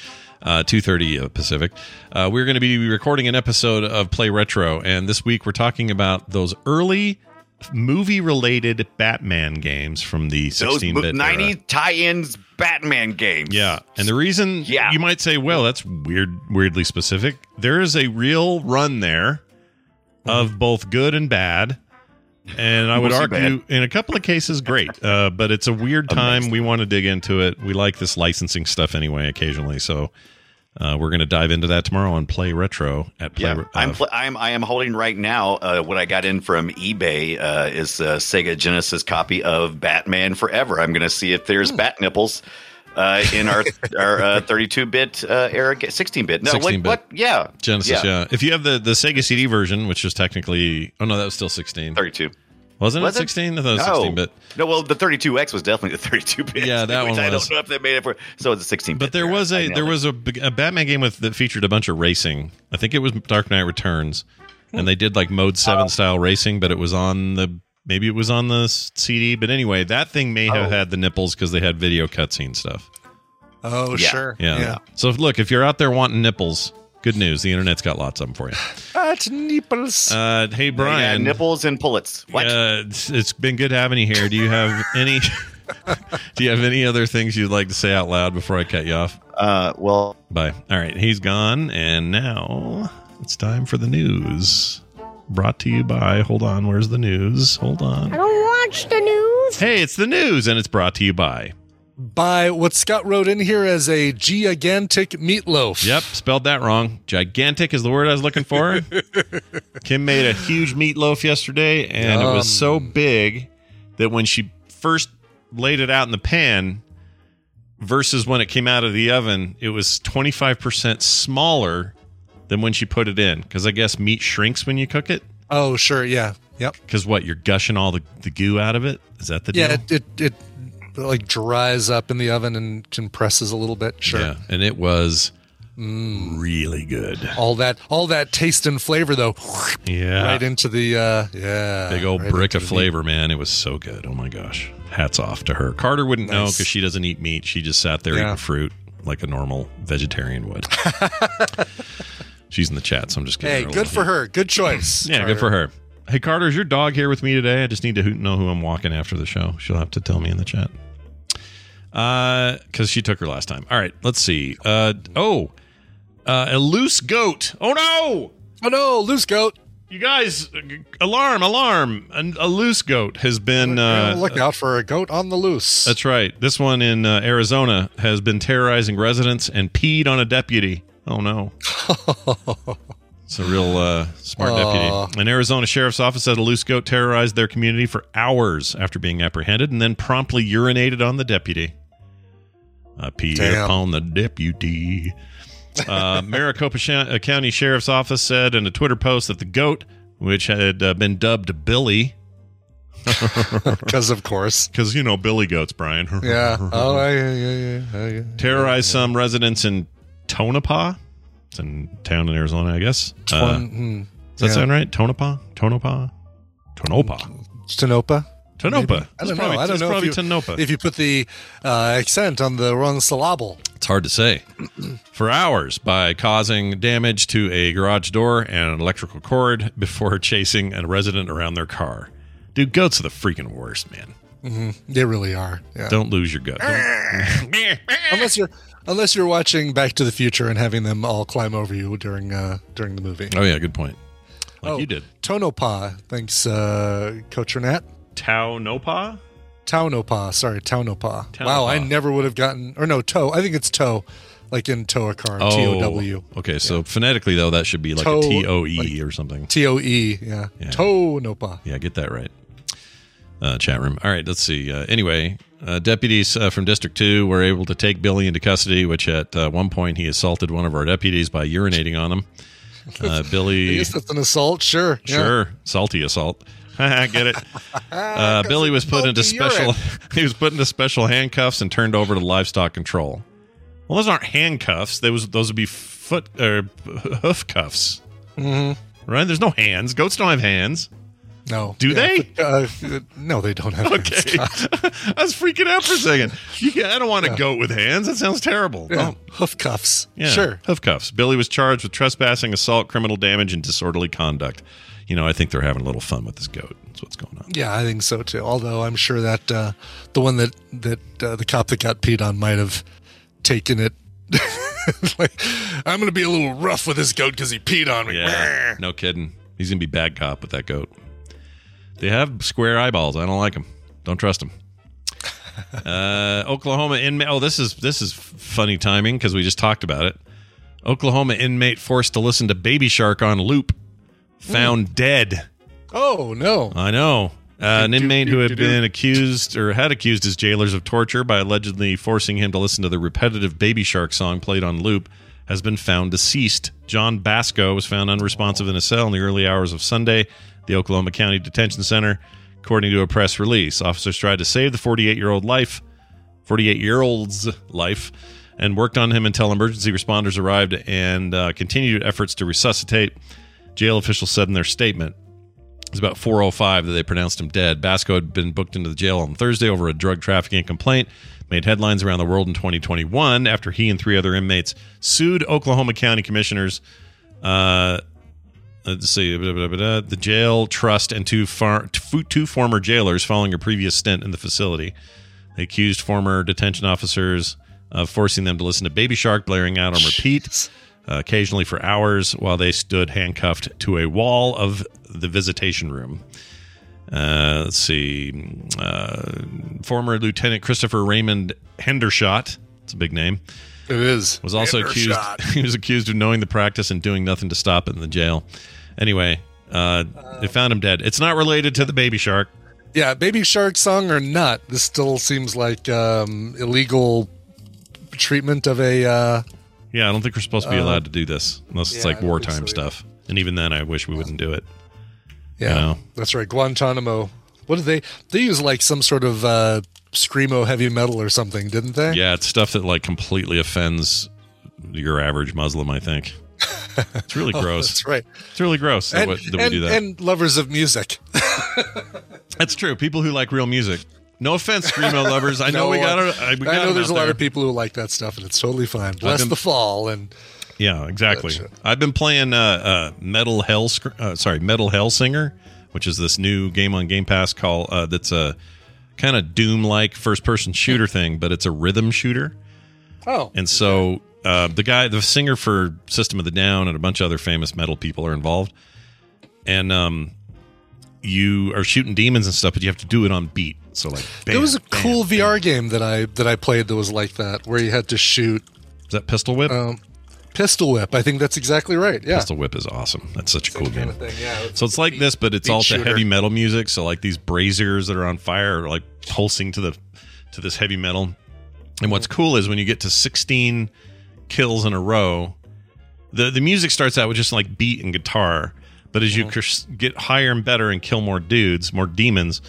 Uh, two thirty uh, Pacific. Uh, we're going to be recording an episode of Play Retro, and this week we're talking about those early movie-related Batman games from the Those sixteen bit 90 tie-ins Batman games. Yeah, and the reason Yeah. you might say, well, that's weird, weirdly specific. There is a real run there of both good and bad, and I would argue in a couple of cases great. Uh, but it's a weird time. We want to dig into it. We like this licensing stuff anyway, occasionally. So uh, we're going to dive into that tomorrow and play retro at play. Yeah, uh, I'm pl- I'm I am holding right now. Uh, what I got in from eBay uh, is a Sega Genesis copy of Batman Forever. I'm going to see if there's Hmm. bat nipples uh, in our our uh, 32 bit uh, era, 16 bit. No, 16-bit. what? What? Yeah, Genesis, yeah. If you have the the Sega CD version, which is technically, oh no, that was still 16. 32. Wasn't Was it it? 16? I it No. 16 bit. No, well, the 32X was definitely the 32 bit. Yeah, that which one I was. don't know if they made it for. So it's a 16 bit. But there was a there was a, a Batman game with that featured a bunch of racing. I think it was Dark Knight Returns, and they did like Mode Seven oh. style racing, but it was on the maybe it was on the CD. But anyway, that thing may have Oh. had the nipples because they had video cutscene stuff. Oh, Yeah. sure. Yeah. So look, if you're out there wanting nipples, good news. The internet's got lots of them for you. At nipples. Uh, hey Brian. Yeah, Brian, nipples and pullets. What? Uh, it's, it's been good having you here. Do you have any? do you have any other things you'd like to say out loud before I cut you off? Uh, well, Bye. All right, he's gone, and now it's time for the news. Brought to you by. Hold on, where's the news? Hold on. I don't watch the news. Hey, it's the news, and it's brought to you by. By what Scott wrote in here as a gigantic meatloaf. Yep, spelled that wrong. Gigantic is the word I was looking for. Kim made a huge meatloaf yesterday, and it was so big that when she first laid it out in the pan versus when it came out of the oven, it was 25% smaller than when she put it in. Because I guess meat shrinks when you cook it. Oh, sure. Yeah. Yep. Because what? You're gushing all the, the goo out of it? Is that the Yeah. deal? It, it, it like dries up in the oven and compresses a little bit. Sure. Yeah, and it was Mm. really good. All that all that taste and flavor though, Yeah, right into the uh yeah. big old right brick of flavor, man. It was so good. Oh my gosh, hats off to her. Carter wouldn't know because she doesn't eat meat. She just sat there Yeah. eating fruit like a normal vegetarian would. She's in the chat, so I'm just kidding. Hey, good for her. Good choice. Yeah, good for her. Hey, Carter, is your dog here with me today? I just need to know who I'm walking after the show. She'll have to tell me in the chat. Uh, because she took her last time. All right, let's see. Uh, oh, uh, a loose goat. Oh no! Oh no, loose goat. You guys, alarm, alarm! A, a loose goat has been. Uh, look out for a goat on the loose. that's right. This one in uh, Arizona has been terrorizing residents and peed on a deputy. Oh no. It's a real uh, smart deputy. An Arizona sheriff's office said a loose goat terrorized their community for hours after being apprehended and then promptly urinated on the deputy. Peed Damn. upon the deputy. Uh, Maricopa Sh- uh, County Sheriff's Office said in a Twitter post that the goat, which had uh, been dubbed Billy, Because of course. because you know Billy goats, Brian. Yeah. Oh yeah, yeah, yeah, yeah, yeah. terrorized some residents in Tonopah. It's in town in Arizona, I guess. Uh, Twan- hmm. does that yeah. sound right? Tonopah? Tonopah? Tonopah. Stenopa. Maybe. I don't probably, know. I don't it's know probably if you, Tonopah. if you put the uh, accent on the wrong syllable. It's hard to say. For hours by causing damage to a garage door and an electrical cord before chasing a resident around their car. Dude, goats are the freaking worst, man. They really are. Yeah. Don't lose your gut. Unless you're unless you're watching Back to the Future and having them all climb over you during uh, during the movie. oh, yeah, good point. Like Oh. you did. Tonopah. Thanks, uh, Coach Renat. Taunopah? Taunopah. Sorry, Taunopah. Taunopah. Wow, I never would have gotten. Or no, toe. I think it's toe, like in a car. T O W. Oh, Okay, so phonetically, though, that should be like Toe- a T O E or something. T O E. Yeah. Yeah. Tonopah. Yeah, get that right. Uh, chat room. All right, let's see. Uh, anyway, uh, deputies uh, from District 2 were able to take Billy into custody, which at uh, one point he assaulted one of our deputies by urinating on him. Uh, I Billy, guess that's an assault. Sure. Yeah. sure, salty assault. get it? Uh, Billy was put into special. he was put into special handcuffs and turned over to livestock control. Well, those aren't handcuffs. Those those would be foot or hoof cuffs. Mm-hmm. Right? There's no hands. Goats don't have hands. No. Do Yeah, they? uh, no, they don't have. Okay. I was freaking out for a second. Can, I don't want a goat with hands. That sounds terrible. Yeah. Oh, Hoof cuffs. yeah. Sure. Hoof cuffs. Billy was charged with trespassing, assault, criminal damage, and disorderly conduct. You know, I think they're having a little fun with this goat. That's what's going on. Yeah, I think so too. Although I'm sure that uh, the one that that uh, the cop that got peed on might have taken it. like, I'm going to be a little rough with this goat because he peed on me. Yeah. No kidding. He's going to be bad cop with that goat. They have square eyeballs. I don't like them. Don't trust them. Uh, Oklahoma inmate. Oh, this is this is funny timing because we just talked about it. Oklahoma inmate forced to listen to Baby Shark on loop, found dead. Oh no! I know. Uh, an inmate who had been accused or had accused his jailers of torture by allegedly forcing him to listen to the repetitive Baby Shark song played on loop has been found deceased. John Basco was found unresponsive in a cell in the early hours of Sunday, the Oklahoma County Detention Center, according to a press release. Officers tried to save the 48-year-old life, 48-year-old's life, and worked on him until emergency responders arrived and uh, continued efforts to resuscitate. Jail officials said in their statement. It was about 4:05 that they pronounced him dead. Basco had been booked into the jail on Thursday over a drug trafficking complaint, made headlines around the world in 2021 after he and three other inmates sued Oklahoma County commissioners. Uh, let's see, blah, blah, blah, the jail trust and two far, two two former jailers following a previous stint in the facility. They accused former detention officers of forcing them to listen to Baby Shark blaring out on repeat, uh, occasionally for hours, while they stood handcuffed to a wall of the visitation room. Uh, let's see. Uh, former Lieutenant Christopher Raymond Hendershott, it's a big name, It is. was also accused. He was accused of knowing the practice and doing nothing to stop it in the jail. Anyway, uh, they found him dead. It's not related to the baby shark. Yeah, Baby Shark song or not, this still seems like um, illegal treatment of a. Uh, Yeah, I don't think we're supposed to be allowed to do this unless it's yeah, like wartime so stuff. And even then, I wish we wouldn't do it. yeah, know. that's right. Guantanamo. What did they? They use like some sort of uh, screamo heavy metal or something, didn't they? Yeah, it's stuff that like completely offends your average Muslim. I think it's really Oh, gross. that's right. It's really gross that, And, we- that we do that. and lovers of music. That's true. People who like real music. No offense, screamo lovers. I know No, we got uh. I, we I got know 'em there's a lot there. of people who like that stuff, and it's totally fine. Bless been- the fall, and Yeah, exactly. I've been playing uh, uh, Metal Hell. Uh, sorry, Metal Hellsinger, which is this new game on Game Pass call uh, that's a kind of Doom-like first-person shooter thing, but it's a rhythm shooter. oh, And so uh, the guy, the singer for System of the Down, and a bunch of other famous metal people are involved. And um, you are shooting demons and stuff, but you have to do it on beat. So like, there was a bam, cool bam, VR game that I that I played that was like that, where you had to shoot Is that Pistol Whip? um, pistol whip. I think that's exactly right. Yeah, Pistol Whip is awesome. That's such a cool game. Yeah, So it's like this, but it's all to heavy metal music. So like these braziers that are on fire are like pulsing to the to this heavy metal. And what's cool is when you get to 16 kills in a row, the the music starts out with just like beat and guitar, but as you cr- get higher and better and kill more dudes, more demons,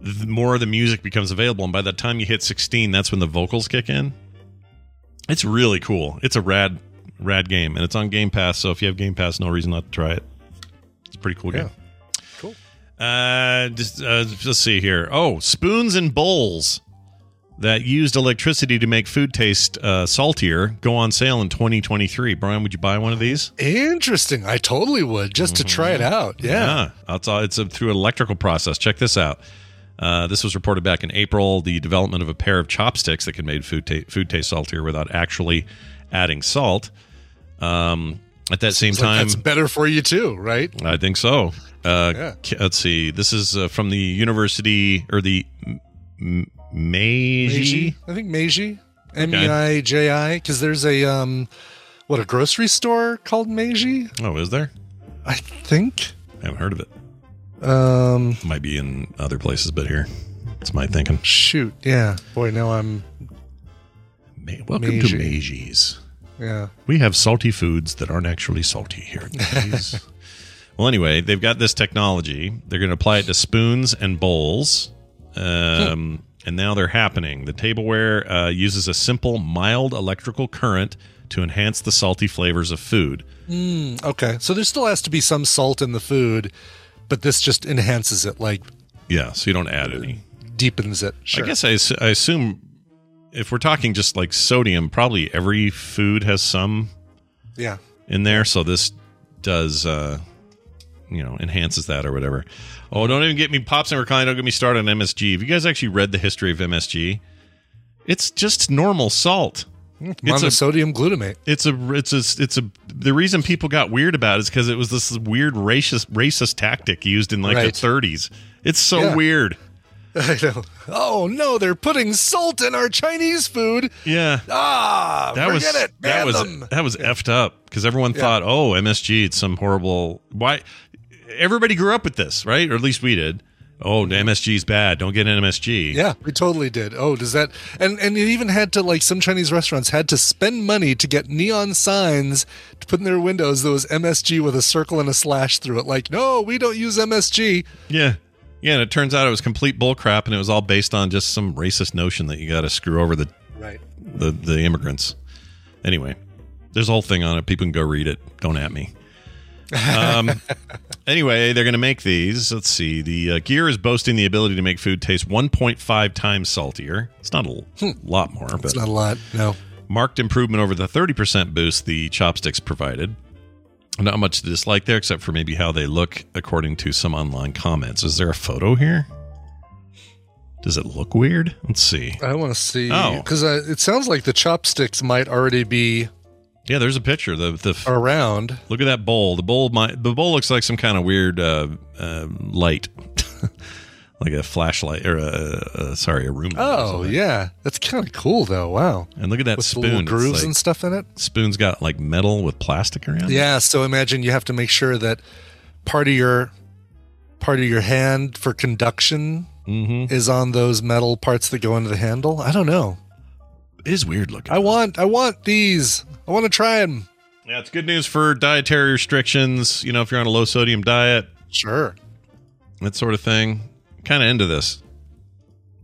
the more of the music becomes available. And by the time you hit 16, that's when the vocals kick in. It's really cool. It's a rad rad game, and it's on Game Pass. So if you have Game Pass, no reason not to try it. It's a pretty cool game. Cool. Uh, just, uh, let's see here. Oh, spoons and bowls that used electricity to make food taste uh, saltier go on sale in 2023. Brian, would you buy one of these? Interesting. I totally would just to try it out. Yeah. It's, it's a, through an electrical process. Check this out. Uh, this was reported back in April. The development of a pair of chopsticks that can make food, ta- food taste saltier without actually adding salt. Um, at that same It's like time, that's better for you too, right? I think so. Uh, Yeah. Let's see. This is uh, from the university or the M- Meiji. I think Meiji, M E I J I, because there's a um, what a grocery store called Meiji. Oh, is there? I think. I haven't heard of it. Um, Might be in other places, but here, it's my thinking. shoot, yeah. Boy, now I'm Welcome Meiji. to Meiji's. yeah. We have salty foods that aren't actually salty here well, anyway, they've got this technology. They're going to apply it to spoons and bowls. Um, and now they're happening. The tableware uh, uses a simple, mild electrical current to enhance the salty flavors of food. Okay, so there still has to be some salt in the food, but this just enhances it, like Yeah, so you don't add any. deepens it. Sure. I guess I, I assume if we're talking just like sodium, probably every food has some Yeah. in there. So this does, uh, you know, enhances that or whatever. Oh, don't even get me pops and recline. Don't get me started on MSG. Have you guys actually read the history of MSG? It's just normal salt. It's a, sodium glutamate. it's a, it's a, it's a. The reason people got weird about it is because it was this weird racist, racist tactic used in like Right. the 30s. It's so Yeah. weird. I know. Oh no, they're putting salt in our Chinese food. Yeah, Ah, that was forget it. that was them. that was effed up because everyone thought, oh, MSG, it's some horrible. Why? Everybody grew up with this, right? Or at least we did. Oh, the MSG's bad. Don't get an MSG. Yeah, we totally did. Oh, does that and and it even had to like some Chinese restaurants had to spend money to get neon signs to put in their windows that was MSG with a circle and a slash through it. Like, no, we don't use MSG. yeah, yeah. And it turns out it was complete bullcrap, and it was all based on just some racist notion that you got to screw over the, Right. the the immigrants. Anyway, there's a whole thing on it. People can go read it. Don't at me. Um, anyway, they're going to make these. Let's see. The uh, gear is boasting the ability to make food taste 1.5 times saltier. It's not a l- lot more, but It's not a lot. No. marked improvement over the 30% boost the chopsticks provided. Not much to dislike there, except for maybe how they look, according to some online comments. Is there a photo here? Does it look weird? Let's see. I want to see Oh. because uh, it sounds like the chopsticks might already be Yeah, there's a picture. The the around. look at that bowl. The bowl might the bowl looks like some kind of weird uh, uh, light, like a flashlight or a, a sorry a room. Oh yeah, that's kind of cool though. Wow, and look at that with spoon. grooves like- and stuff in it. spoon's got like metal with plastic around. it. Yeah, so imagine you have to make sure that part of your part of your hand for conduction Mm-hmm. is on those metal parts that go into the handle. I don't know. It is weird looking. I want I want these. I want to try them. Yeah, it's good news for dietary restrictions. You know, if you're on a low sodium diet, Sure. that sort of thing. Kind of into this.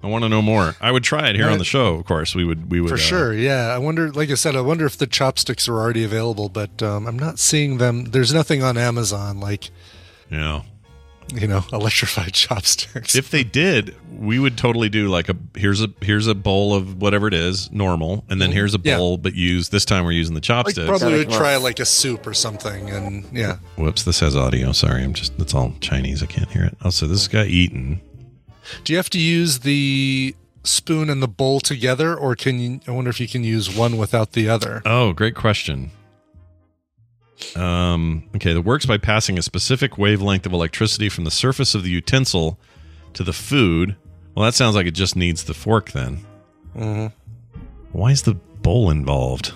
I want to know more. I would try it here on the show. Of course, we would. We would For uh, sure, yeah. I wonder, like I said, I wonder if the chopsticks are already available, but um, I'm not seeing them. There's nothing on Amazon like, Yeah. You know, electrified chopsticks. If they did, we would totally do like a here's a here's a bowl of whatever it is, normal, and then here's a Mm-hmm. Yeah. bowl, but use this time we're using the like, chopsticks. probably would Gotta try like a soup or something, and yeah. Whoops, this has audio. Sorry, I'm just it's all Chinese. I can't hear it. Oh, so this guy eating. Do you have to use the spoon and the bowl together, or can you? I wonder if you can use one without the other. Oh, great question. Um, okay, that works by passing a specific wavelength of electricity from the surface of the utensil to the food. Well, that sounds like it just needs the fork then. Mm-hmm. Why is the bowl involved?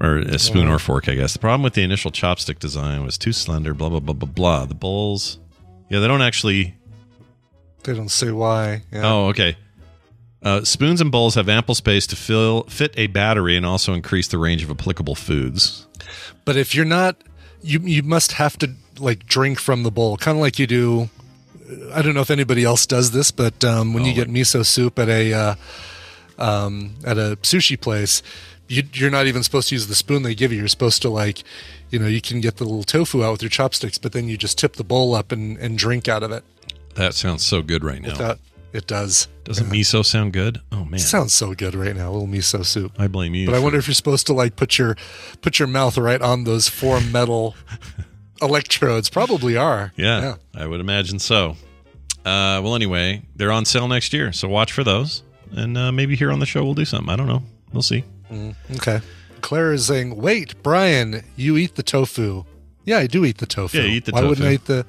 Or a spoon or fork, I guess. The problem with the initial chopstick design was too slender, blah, blah, blah, blah, blah. The bowls. Yeah, they don't actually. They don't say why. Yeah. Oh, okay. Uh, spoons and bowls have ample space to fill fit a battery and also increase the range of applicable foods. But if you're not, you you must have to like drink from the bowl, kind of like you do. I don't know if anybody else does this, but um, when you get miso soup at a uh, um, at a sushi place, you, you're not even supposed to use the spoon they give you. You're supposed to like, you know, you can get the little tofu out with your chopsticks, but then you just tip the bowl up and, and drink out of it. That sounds so good right now. That it does. Doesn't miso sound good? Oh man, It sounds so good right now, a little miso soup. I blame you. But I wonder if you're supposed to like put your put your mouth right on those four metal electrodes. Probably are. Yeah, I would imagine so. Uh, well, anyway, they're on sale next year, so watch for those, and uh, maybe here on the show we'll do something. I don't know. We'll see. Okay. Claire is saying, "Wait, Brian, you eat the tofu." Yeah, I do eat the tofu. Yeah, you eat the Why wouldn't. I eat the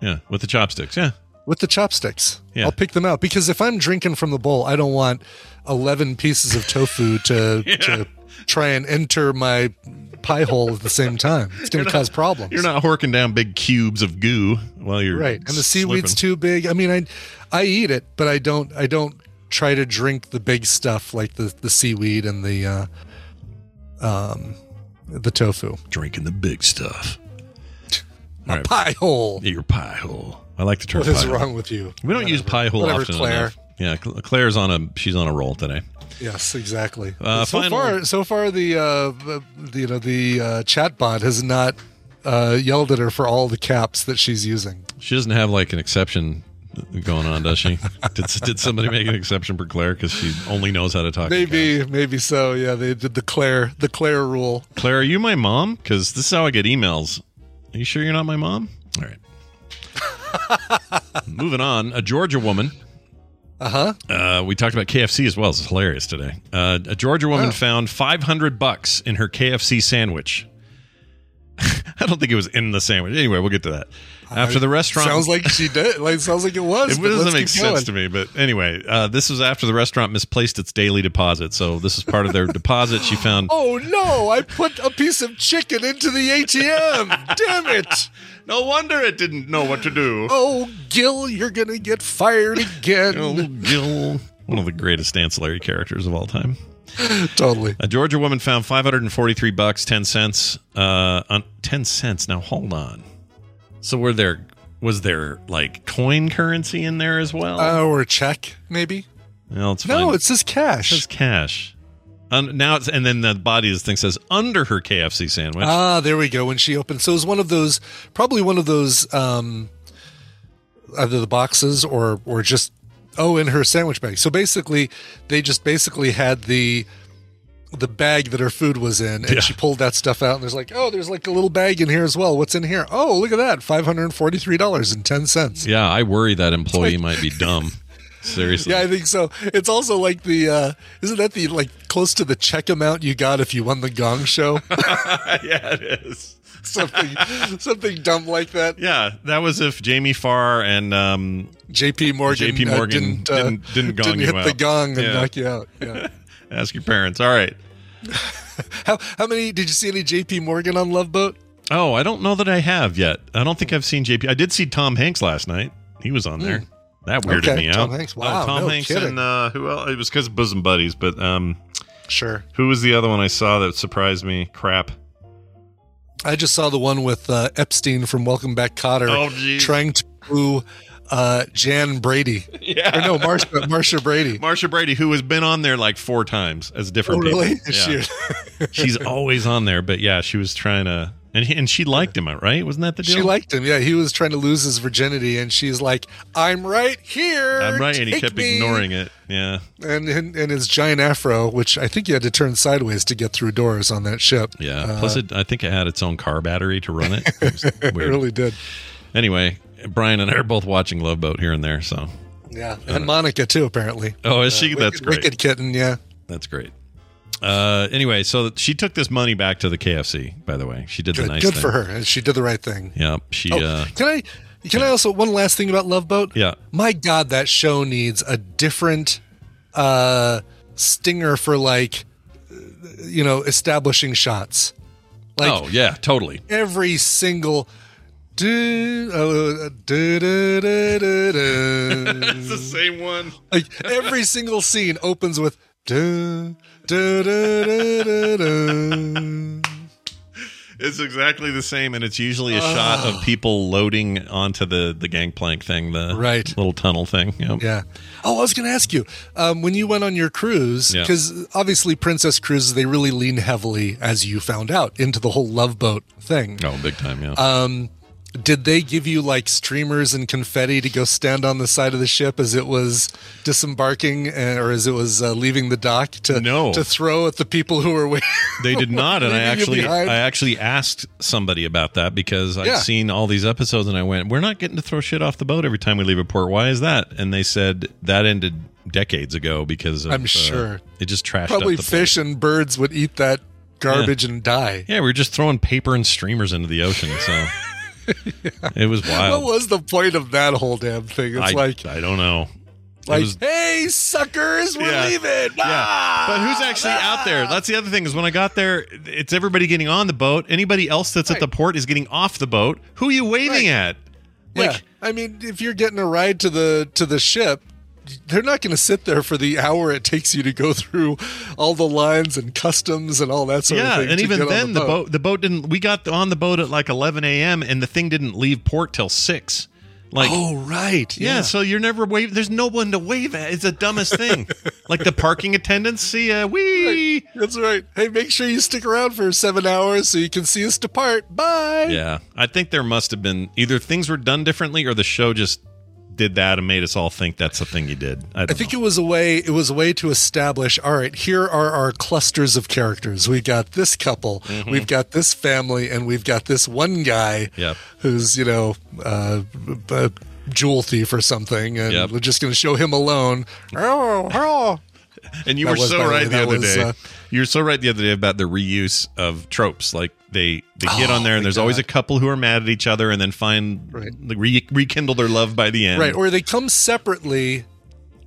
Yeah, with the chopsticks. Yeah, with the chopsticks? Yeah. I'll pick them out because if I'm drinking from the bowl, I don't want eleven pieces of tofu to to try and enter my pie hole at the same time. It's going to cause problems. you're not horking down big cubes of goo while you're right and the seaweed's slurping. too big i mean i i eat it but i don't i don't try to drink the big stuff like the the seaweed and the uh um the tofu drinking the big stuff. All right, pie hole your pie hole. I like the term. what is wrong with you We don't use pie hole Whatever, often Claire. enough. Yeah, Claire's on a she's on a roll today. yes exactly Uh, so far so far the uh the, you know the uh chat bot has not uh yelled at her for all the caps that she's using She doesn't have like an exception going on, does she? did, did somebody make an exception for Claire because she only knows how to talk? to maybe maybe so yeah they did the claire the claire rule Claire, are you my mom? Because this is how I get emails. Are you sure you're not my mom? All right. Moving on, a Georgia woman. uh-huh Uh, we talked about KFC as well. Is hilarious today. Uh, a Georgia woman Oh. found 500 bucks in her KFC sandwich. I don't think it was in the sandwich. Anyway, we'll get to that. After the restaurant sounds like she did like sounds like it was it but doesn't make sense to me, but anyway, uh, this was after the restaurant misplaced its daily deposit. So this is part of their deposit. She found. Oh no! I put a piece of chicken into the ATM. Damn it! No wonder it didn't know what to do. Oh, Gil, you're gonna get fired again. Oh, Gil. One of the greatest ancillary characters of all time. Totally. A Georgia woman found 543 bucks 10 cents. Uh, on 10 cents. Now hold on. So were there was there like coin currency in there as well? Uh, or a check, maybe? well, it's No, fine. it says It cash. says cash. Now it's and then the body of this thing says under her KFC sandwich. ah, there we go. When she opened, so it was one of those, probably one of those, um, either the boxes or or just oh, in her sandwich bag. So basically, they just basically had the the bag that her food was in, and Yeah. she pulled that stuff out. And there's like, oh, there's like a little bag in here as well. What's in here? Oh, look at that, five hundred and forty three dollars and ten cents. yeah, I worry that employee might be dumb. Seriously. Yeah, I think so. It's also like the uh isn't that the like close to the check amount you got if you won the Gong Show? yeah, it is. something something dumb like that. Yeah, that was if Jamie Farr and um, Jaye P. Morgan, Jaye P. uh, Morgan didn't, uh, didn't- didn't gong didn't you hit the gong and Yeah. knock you out. Yeah. ask your parents. All right. how how many did you see any Jaye P. Morgan on Love Boat? Oh, I don't know that I have yet. I don't think I've seen JP. I did see Tom Hanks last night. He was on there. That weirded. Okay, me out. Tom Hanks. Wow, Oh, Tom no Hanks kidding. and uh, who else? It was because of bosom buddies, but um, Sure. who was the other one I saw that surprised me? Crap. I just saw the one with uh, Epstein from Welcome Back Kotter Oh, trying to woo uh, Jan Brady. Yeah. Or no, Marcia, Marcia Brady. Marcia Brady, who has been on there like four times as different Oh, really? people. Yeah. She's always on there, but yeah, she was trying to, and he, and she liked him, right? Wasn't that the deal? She liked him. Yeah, he was trying to lose his virginity, and she's like, "I'm right here." I'm right, and he kept me." ignoring it. Yeah, And, and and his giant afro, which I think you had to turn sideways to get through doors on that ship. yeah. Uh, Plus, it, I think it had its own car battery to run it. It it really did. Anyway, Brian and I are both watching Love Boat here and there, so. Yeah, and Monica too, apparently. Oh, is she? Uh, That's wicked, great. Wicked kitten. Yeah. That's great. Uh, anyway, so she took this money back to the KFC. By the way, she did the Good, nice good thing. for her. She did the right thing. Yep. She. Oh, Uh, can I? Can I also one last thing about Love Boat? Yeah. My God, that show needs a different uh stinger for like, you know, establishing shots. Like oh yeah, totally. every single. Do, uh, do, do, do, do, do. It's the same one. like every single scene opens with do, It's exactly the same, and it's usually a shot of people loading onto the the gangplank thing, the Right. little tunnel thing. Yep. Yeah. Oh, I was going to ask you um, when you went on your cruise, Yeah. because obviously Princess Cruises, they really lean heavily, as you found out, into the whole love boat thing. Oh, big time. Yeah. Um, did they give you like streamers and confetti to go stand on the side of the ship as it was disembarking uh, or as it was uh, leaving the dock to No. to throw at the people who were waiting? they did not, and I actually? I actually asked somebody about that because I'd Yeah. seen all these episodes, and I went, "We're not getting to throw shit off the boat every time we leave a port. Why is that?" And they said that ended decades ago because of, I'm uh, sure. it just trashed Probably up the fish and birds would eat that garbage and die. Yeah, we were just throwing paper and streamers into the ocean, so it was wild. What was the point of that whole damn thing? It's I, like, I don't know. Like, was- hey, suckers, we're Yeah. leaving. Yeah, ah, but who's actually ah. out there? That's the other thing is when I got there, it's everybody getting on the boat. Anybody else that's at the port is getting off the boat. Who are you waving Right. at? yeah, Like, I mean, if you're getting a ride to the to the ship, they're not going to sit there for the hour it takes you to go through all the lines and customs and all that sort yeah, of thing. Yeah, and even get on then, the boat. the boat didn't. We got on the boat at like 11 a.m. and the thing didn't leave port till six. Like, oh, right. yeah, so you're never wave. There's no one to wave at. It's the dumbest thing. like the parking attendants. See ya. Wee. That's right. Hey, make sure you stick around for seven hours so you can see us depart. Bye. Yeah, I think there must have been either things were done differently or the show just did that and made us all think that's the thing he did. I, I think know. it was a way it was a way to establish all right here are our clusters of characters we've got this couple Mm-hmm. we've got this family and we've got this one guy Yep. who's you know uh, a jewel thief or something and Yep. we're just going to show him alone oh, oh. And you That were so by the way, right the other was, day. uh, you were so right the other day about the reuse of tropes. Like they they get Oh, on there and there's always a couple who are mad at each other and then find Right. re- rekindle their love by the end. right or they come separately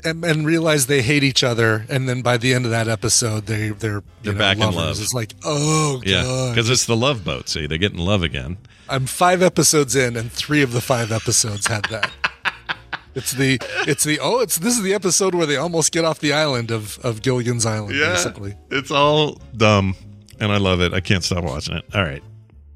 and, and realize they hate each other and then by the end of that episode they they're They're know, back in lovers. love. it's like oh yeah, because it's the love boat. See, they get in love again. I'm five episodes in, and three of the five episodes had that. It's the it's the oh it's this is the episode where they almost get off the island of of Gilligan's Island basically. it's all dumb, and I love it. I can't stop watching it. All right,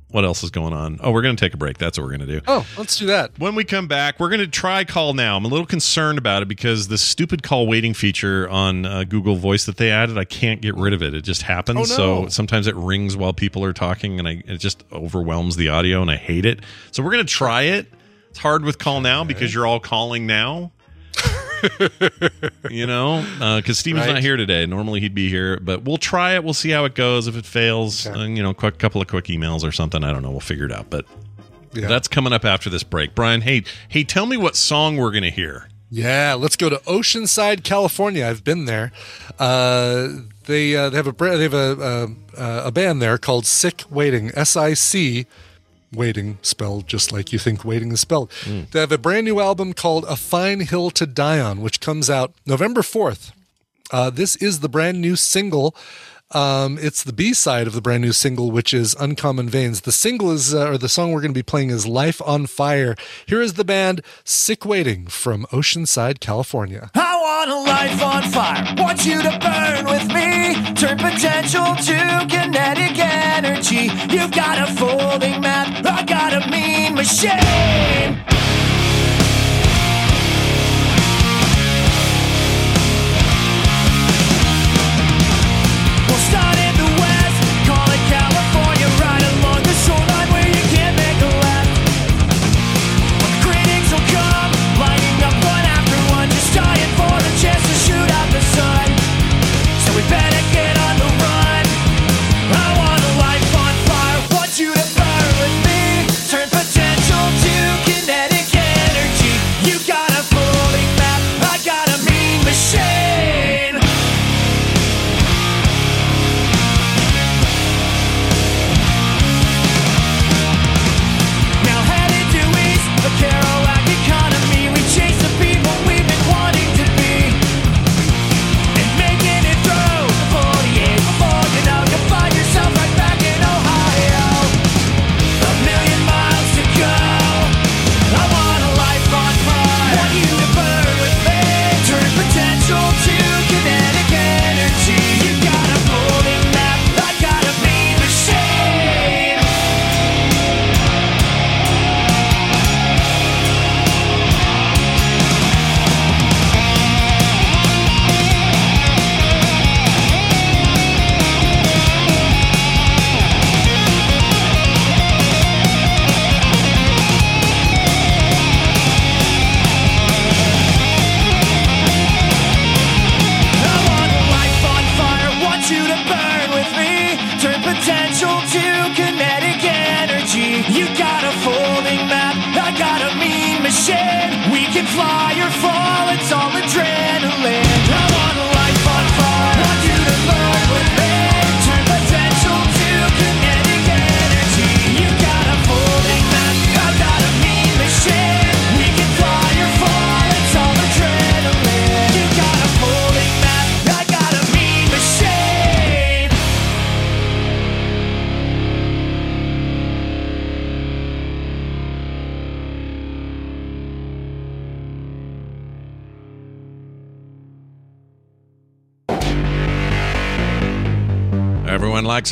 what else is going on? Oh, we're gonna take a break. That's what we're gonna do. Oh, let's do that. When we come back, we're going to try call now. I'm a little concerned about it because the stupid call waiting feature on uh, Google Voice that they added, I can't get rid of it. It just happens. Oh, So sometimes it rings while people are talking, and I, it just overwhelms the audio, and I hate it. So we're going to try it. It's hard with call now because you're all calling now. you know, because Steven's Right. not here today. Normally he'd be here, but we'll try it. We'll see how it goes. If it fails, Okay. uh, you know, a couple of quick emails or something. I don't know. We'll figure it out. But Yeah. that's coming up after this break. Brian, hey, hey, tell me what song we're going to hear. Yeah, let's go to Oceanside, California. I've been there. Uh, they uh, they have a they have a uh, a band there called Sick Waiting. S I C waiting spelled just like you think waiting is spelled. They have a brand new album called A Fine Hill to Die On, which comes out November fourth. Uh, this is the brand new single. Um, it's the B side of the brand new single, which is Uncommon Veins. The single is, uh, or the song we're going to be playing is Life on Fire. Here is the band Sick Waiting from Oceanside, California. I want a life on fire. Want you to burn with me. Turn potential to kinetic energy. You've got a folding map. I got a mean machine.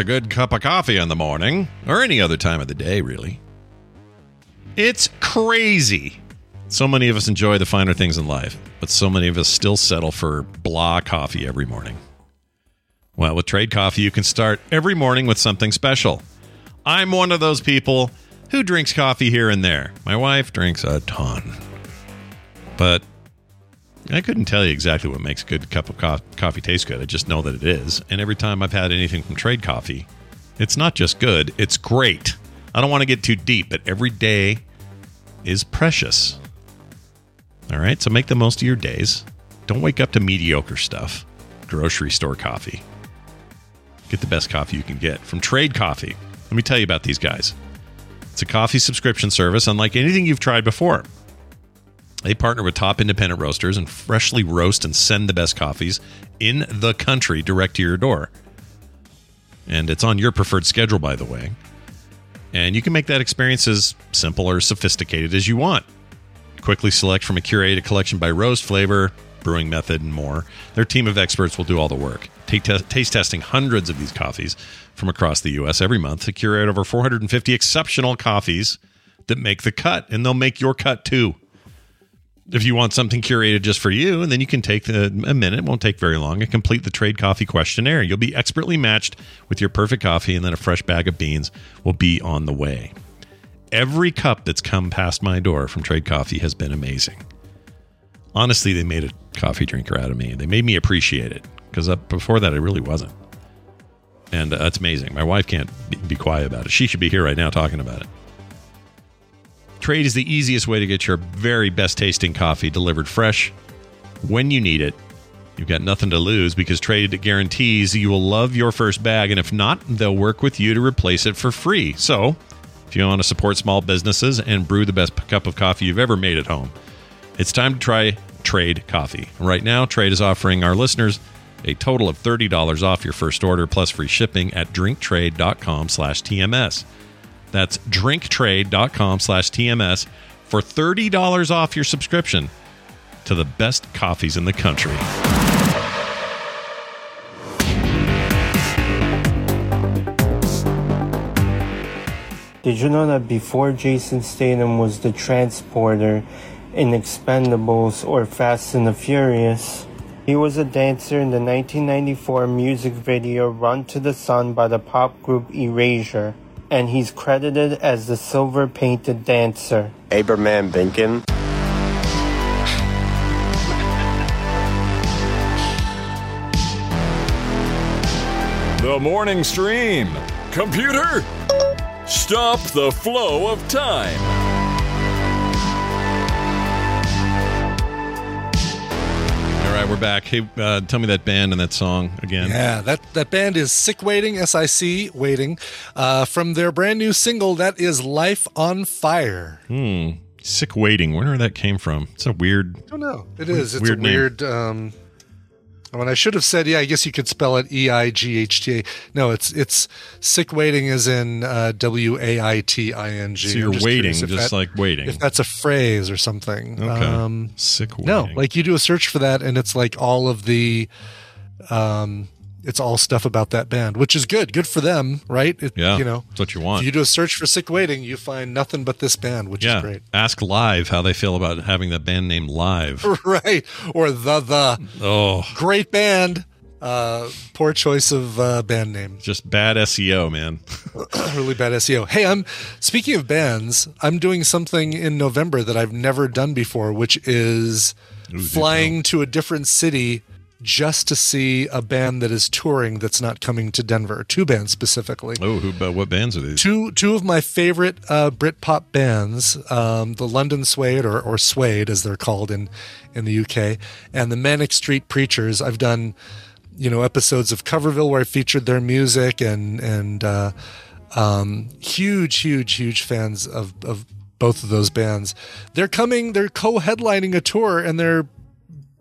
A good cup of coffee in the morning, or any other time of the day, really. It's crazy. So many of us enjoy the finer things in life, but so many of us still settle for blah coffee every morning. Well, with Trade Coffee, you can start every morning with something special. I'm one of those people who drinks coffee here and there. My wife drinks a ton. But I couldn't tell you exactly what makes a good cup of co- coffee taste good. I just know that it is. And every time I've had anything from Trade Coffee, it's not just good, it's great. I don't want to get too deep, but every day is precious. All right, so make the most of your days. Don't wake up to mediocre stuff. Grocery store coffee. Get the best coffee you can get from Trade Coffee. Let me tell you about these guys. It's a coffee subscription service unlike anything you've tried before. They partner with top independent roasters and freshly roast and send the best coffees in the country direct to your door. And it's on your preferred schedule, by the way. And you can make that experience as simple or sophisticated as you want. Quickly select from a curated collection by roast, flavor, brewing method, and more. Their team of experts will do all the work. Take te- taste testing hundreds of these coffees from across the U.S. every month to curate over 450 exceptional coffees that make the cut, and they'll make your cut too if you want something curated just for you, and then you can take the, a minute, it won't take very long, and complete the trade coffee questionnaire. You'll be expertly matched with your perfect coffee, and then a fresh bag of beans will be on the way. Every cup that's come past my door from Trade Coffee has been amazing. Honestly, they made a coffee drinker out of me. They made me appreciate it because before that, I really wasn't. And uh, amazing. My wife can't be quiet about it. She should be here right now talking about it. Trade is the easiest way to get your very best tasting coffee delivered fresh when you need it. You've got nothing to lose because Trade guarantees you will love your first bag, and if not, they'll work with you to replace it for free. So, if you want to support small businesses and brew the best cup of coffee you've ever made at home, it's time to try Trade Coffee. Right now, Trade is offering our listeners a total of $30 off your first order plus free shipping at drinktrade.com slash TMS. That's drinktrade.com slash TMS for $30 off your subscription to the best coffees in the country. Did you know that before Jason Statham was the transporter in Expendables or Fast and the Furious, he was a dancer in the 1994 music video Run to the Sun by the pop group Erasure, and he's credited as the silver painted dancer. Aberman Binkin. The morning stream. Computer, stop the flow of time. All right, we're back. Hey, uh, tell me that band and that song again. Yeah, that, that band is Sick Waiting, S I C Waiting, uh, from their brand new single that is Life on Fire. Hmm. Sick Waiting. Where that came from? It's a weird. I don't know. It is. It's Weird a weird. Um, when I should have said, yeah, I guess you could spell it E I G H T A. No, it's it's sick waiting as in uh, W A I T I N G. So you're just waiting, just that- like waiting. If that's a phrase or something. Okay. Um, Sick waiting. no, like you do a search for that, and it's like all of the, um, it's all stuff about that band, which is good. Good for them, right? It, Yeah, you know, that's what you want. If you do a search for sick waiting, you find nothing but this band, which yeah. is great. Ask Live how they feel about having that band name Live. right. Or the the Oh, great band. Uh, poor choice of uh, band name. just bad SEO, man. really bad SEO. Hey, I'm speaking of bands. I'm doing something in November that I've never done before, which is flying to a different city just to see a band that is touring that's not coming to Denver. Two bands specifically. Oh, who? But what bands are these? Two two of my favorite uh, Britpop bands, um, the London Suede or, or Suede as they're called in in the UK, and the Manic Street Preachers. I've done you know episodes of Coverville where I featured their music and and uh, um, huge huge huge fans of of both of those bands. They're coming. They're co-headlining a tour and they're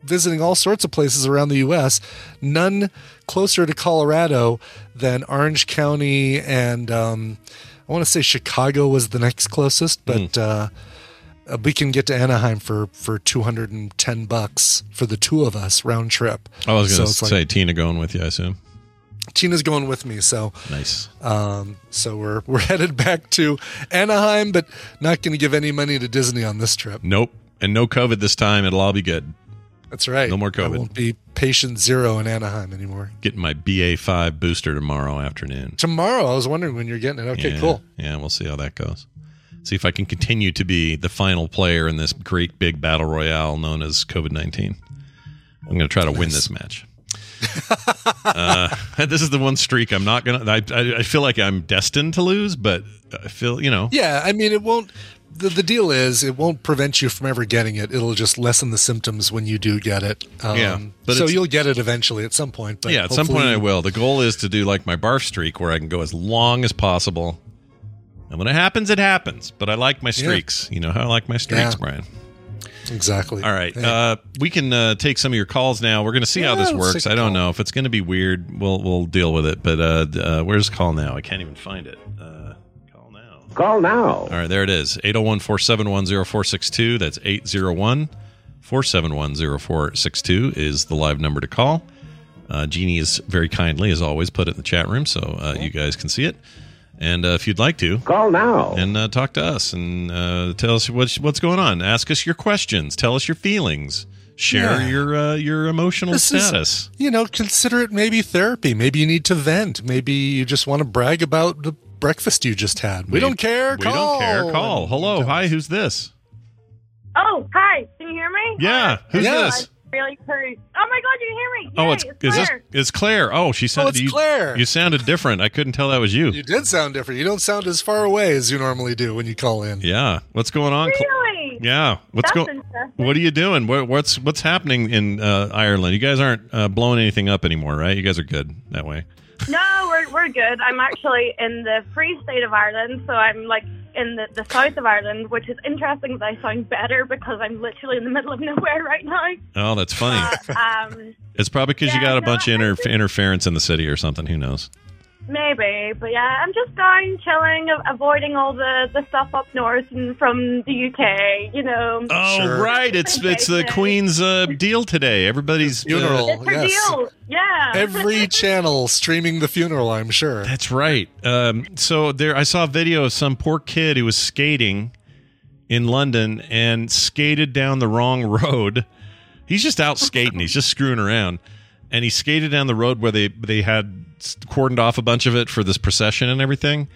visiting all sorts of places around the U.S. None closer to Colorado than Orange County and um, I want to say Chicago was the next closest, but uh, uh, we can get to Anaheim for for two hundred and ten bucks for the two of us round trip. I was going to So say like- Tina going with you. I assume. Tina's going with me, so Nice. um, so we're we're headed back to Anaheim, but not going to give any money to Disney on this trip. Nope. And no COVID this time. It'll all be good. That's right. No more COVID. I won't be patient zero in Anaheim anymore. Getting my BA5 booster tomorrow afternoon. Tomorrow, I was wondering when you're getting it. Okay, yeah, cool. Yeah, we'll see how that goes. See if I can continue to be the final player in this great big battle royale known as COVID 19. I'm going to try to win this match. uh, this is the one streak I'm not going to. I I feel like I'm destined to lose, but I feel, you know. Yeah, I mean, it won't. The, the deal is, it won't prevent you from ever getting it. It'll just lessen the symptoms when you do get it. Um, Yeah, but so you'll get it eventually at some point. But yeah, at some point I will. The goal is to do like my barf streak where I can go as long as possible. And when it happens, it happens. But I like my streaks. You know how I like my streaks, Yeah. Brian. Exactly. All right. Uh, we can uh, take some of your calls now. We're going to see how this works. I don't call. know if it's going to be weird. We'll we'll deal with it. But uh, uh, where's the call now? I can't even find it. Call now. All right, there it is. 801-471-0462. That's 801-471-0462 is the live number to call. Uh, Jeannie is very kindly, as always, put it in the chat room so uh, you guys can see it. And uh, if you'd like to, Call now. and uh, talk to us and uh, tell us what's what's going on. Ask us your questions. Tell us your feelings. Share Yeah. your uh, your emotional This is- status. you know, consider it maybe therapy. Maybe you need to vent. Maybe you just want to brag about the breakfast you just had. We Maybe- don't care. We Call. don't care. Call. Hello. Hi. Who's this? Oh, hi. Can you hear me? Yeah. Who's Yeah. this? Really hurt. Oh my god, you can hear me. Oh, Yay, it's is this Claire. it's Claire. Oh, she sounded. it's you, Claire. You sounded different. I couldn't tell that was you. You did sound different. You don't sound as far away as you normally do when you call in. Yeah. What's going on? Cla- Really? Yeah. What's going? What are you doing? What, what's what's happening in uh, Ireland? You guys aren't uh, blowing anything up anymore, right? You guys are good that way. No, we're we're good. I'm actually in the Free State of Ireland, so I'm like in the, the south of Ireland, which is interesting that I sound better because I'm literally in the middle of nowhere right now. Oh, that's funny. Um, It's probably because you got a no, bunch of inter- interference in the city or something. Who knows? Maybe, but yeah, I'm just down chilling, avoiding all the, the stuff up north and from the UK. You know, Oh, Sure. right. It's it's the Queen's uh, deal today. Everybody's uh, Funeral. it's her yes. deal. Yeah. Every channel streaming the funeral, I'm sure. That's right. Um, so there, I saw a video of some poor kid who was skating in London and skated down the wrong road. He's just out skating. He's just screwing around, and he skated down the road where they they had cordoned off a bunch of it for this procession and everything.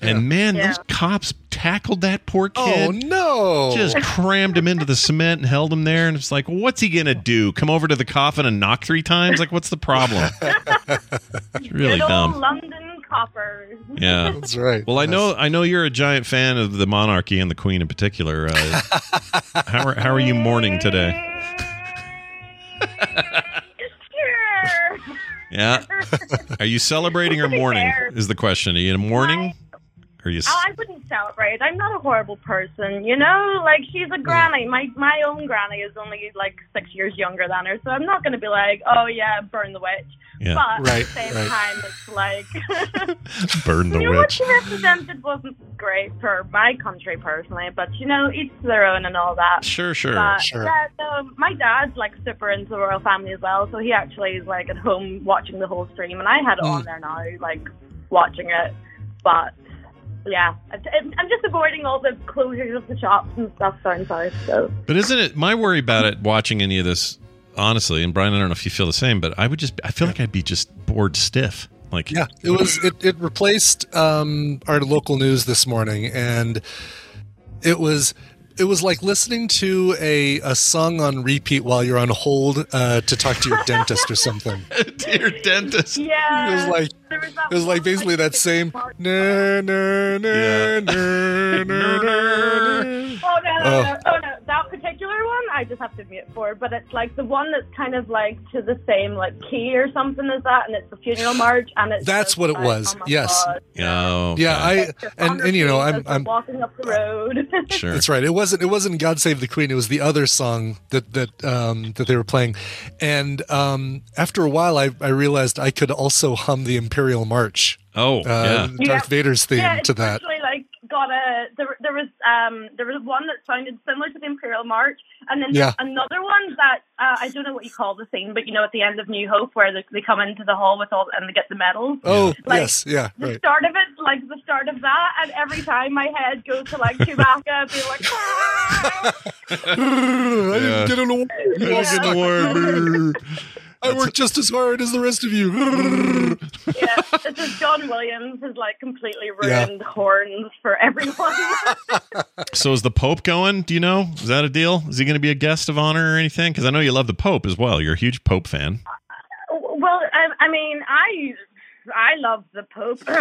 And man, Yeah. those cops tackled that poor kid. Oh no! Just crammed him into the cement and held him there, and it's like, what's he gonna do? Come over to the coffin and knock three times? Like, what's the problem? It's really Good old dumb. London coppers. Yeah. That's right. Well, I know I know you're a giant fan of the monarchy and the queen in particular. Uh, how are how are you mourning today? Yeah. Are you celebrating or mourning? Is the question. Are you in mourning? Or you? Oh, I wouldn't celebrate. I'm not a horrible person, you know. Like she's a granny. My my own granny is only like six years younger than her, so I'm not going to be like, oh yeah, burn the witch. Yeah. But Right, at the same right. time, it's like Burn the you know what she represented wasn't great for my country personally, but you know, each to their own and all that. Sure, sure. But Sure. yeah, so my dad's like super into the royal family as well, so he actually is like at home watching the whole stream, and I had it Mm. on there now, like watching it. But yeah, I- I'm just avoiding all the closures of the shops and stuff down south. So But isn't it my worry about it watching any of this? Honestly, and Brian, I don't know if you feel the same, but I would just I feel like I'd be just bored stiff. Like Yeah, it was. It, it replaced um, our local news this morning, and it was it was like listening to a, a song on repeat while you're on hold uh, to talk to your dentist or something. to your dentist. Yeah. It was like was it was like basically that same na na na na na na. Oh particular one, I just have to mute for. But it's like the one that's kind of like to the same like key or something as that, and it's the funeral march, and it's That's what it like, was. oh Yes. God. Oh, Yeah, I and and you know I'm I'm walking up the road. sure. That's right. It wasn't. It wasn't "God Save the Queen." It was the other song that that um, that they were playing. And um, after a while, I, I realized I could also hum the Imperial March, Oh, uh, yeah. Darth Yeah. Vader's theme yeah, to that. actually like got a there, there was um there was one that sounded similar to the Imperial March, and then Yeah. another one that uh, I don't know what you call the scene, but you know at the end of New Hope where they, they come into the hall with all and they get the medals. Oh Like, yes, yeah, The right. start of it, like the start of that, and every time my head goes to like Chewbacca, be like, "Ah!" I didn't get an award. You didn't get an award. I work just as hard as the rest of you. yeah, it's just John Williams has like completely Yeah. ruined horns for everyone. So is the Pope going? Do you know? Is that a deal? Is he going to be a guest of honor or anything? Because I know you love the Pope as well. You're a huge Pope fan. Uh, well, I, I mean, I I love the Pope, but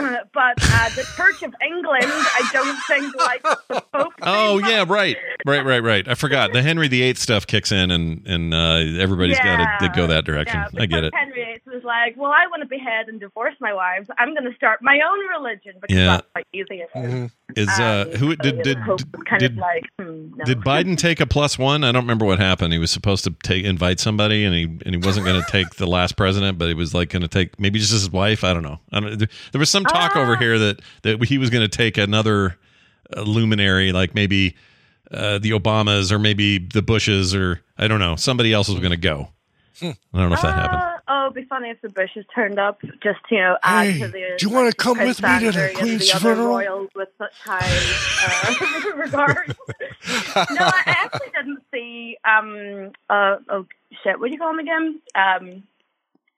uh, the Church of England, I don't think like the Pope. Oh yeah, right, right, right, right. I forgot the Henry VIII stuff kicks in, and and uh, everybody's got to go that direction. Yeah, I get it. Henry VIII was like, "Well, I want to behead and divorce my wives. I'm going to start my own religion because Yeah. that's quite easy." Is uh, Um, who so, did did the Pope was kind did of like, hmm, no. did Biden take a plus one? I don't remember what happened. He was supposed to take invite somebody, and he and he wasn't going to take the last president, but he was like going to take maybe just his wife. I don't know. I don't, know. there was some talk over here that that he was going to take another uh, luminary, like maybe uh, the Obamas or maybe the Bushes or I don't know. Somebody else was going to go. I don't know if that happened. Uh, oh, it'd be funny if the Bushes turned up just you know add Hey, to the. do you wanna come with me to the Queen's the other funeral? royals with such high uh, regard. no, I actually didn't see. Um. Uh. Oh shit! What do you call him again? Um.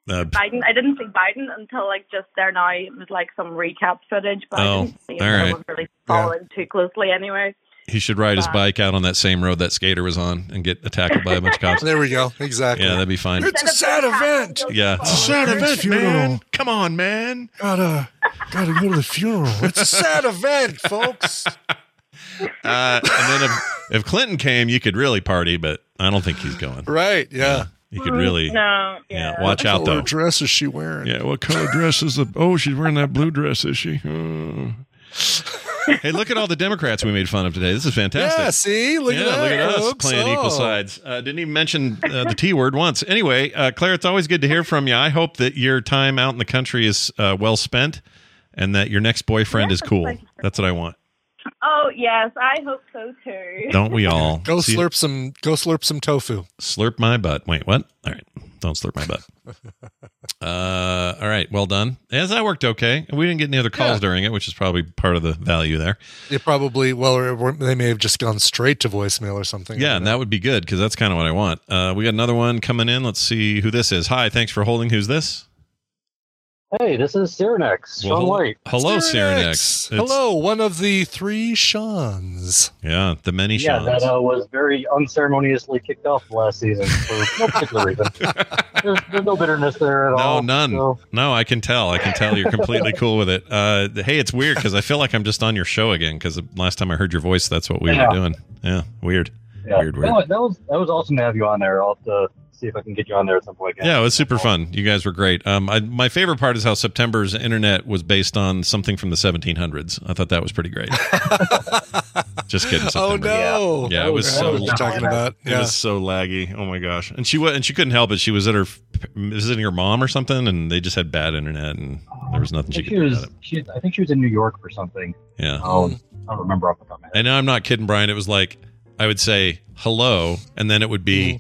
Uh, Biden. I didn't see Biden until like just there now. It was like some recap footage, but Oh, I didn't see him. all I wasn't really following too closely anyway. he should ride his bike out on that same road that skater was on and get attacked by a bunch of cops. There we go. Exactly. Yeah, that'd be fine. It's a sad event. Yeah, It's a sad Great event, funeral. man. Come on, man. Gotta gotta go to the funeral. It's a sad event, folks. Uh, and then if, if Clinton came, you could really party, but I don't think he's going. Right? Yeah. You could really, No. yeah. Watch out though. color dress is she wearing? Yeah, what color dress is the? Oh, she's wearing that blue dress, is she? Oh. hey, look at all the Democrats we made fun of today. This is fantastic. Yeah. See, look yeah, at that. look at us folks. playing equal Oh. sides. Uh, didn't even mention uh, the T word once. Anyway, uh, Claire, it's always good to hear from you. I hope that your time out in the country is uh, well spent, and that your next boyfriend is cool. That's what I want. Oh yes, I hope so too. Don't we all? Go See- slurp some. Go slurp some tofu. Slurp my butt. Wait, what? All right. Don't slurp my butt. Uh, all right. Well done. As that worked okay. We didn't get any other calls Yeah. during it, which is probably part of the value there. It probably well, or, or they may have just gone straight to voicemail or something. Yeah, and that would be good because that's kind of what I want. Uh, we got another one coming in. Let's see who this is. Hi, thanks for holding. Who's this? Hey, this is Cyranex, Sean Well, White. Hello, Cyranex. Cyranex. Hello, one of the three Seans. Yeah, the many Yeah, Seans. that uh, was very unceremoniously kicked off last season for no particular reason. There's, there's no bitterness there at no, all. No, none. so- No, I can tell. I can tell you're completely cool with it. Uh, hey, it's weird because I feel like I'm just on your show again because the last time I heard your voice, that's what we Yeah. were doing. Yeah, weird. yeah, Weird, weird. That, was, that was that was awesome to have you on there. I'll have to see if I can get you on there at some point. Again. Yeah, it was super fun. You guys were great. Um, I, my favorite part is how September's internet was based on something from the 1700s. I thought that was pretty great. Just kidding. Oh no! Yeah, it was so. what you're talking about. It was so laggy. Oh my gosh! And she was, and she couldn't help it. She was at her visiting her mom or something, and they just had bad internet, and there was nothing she could she do was. about it. She, I think she was in New York or something. Yeah. Um, I don't remember off the top of my head. And now I'm not kidding, Brian. It was like I would say hello, and then it would be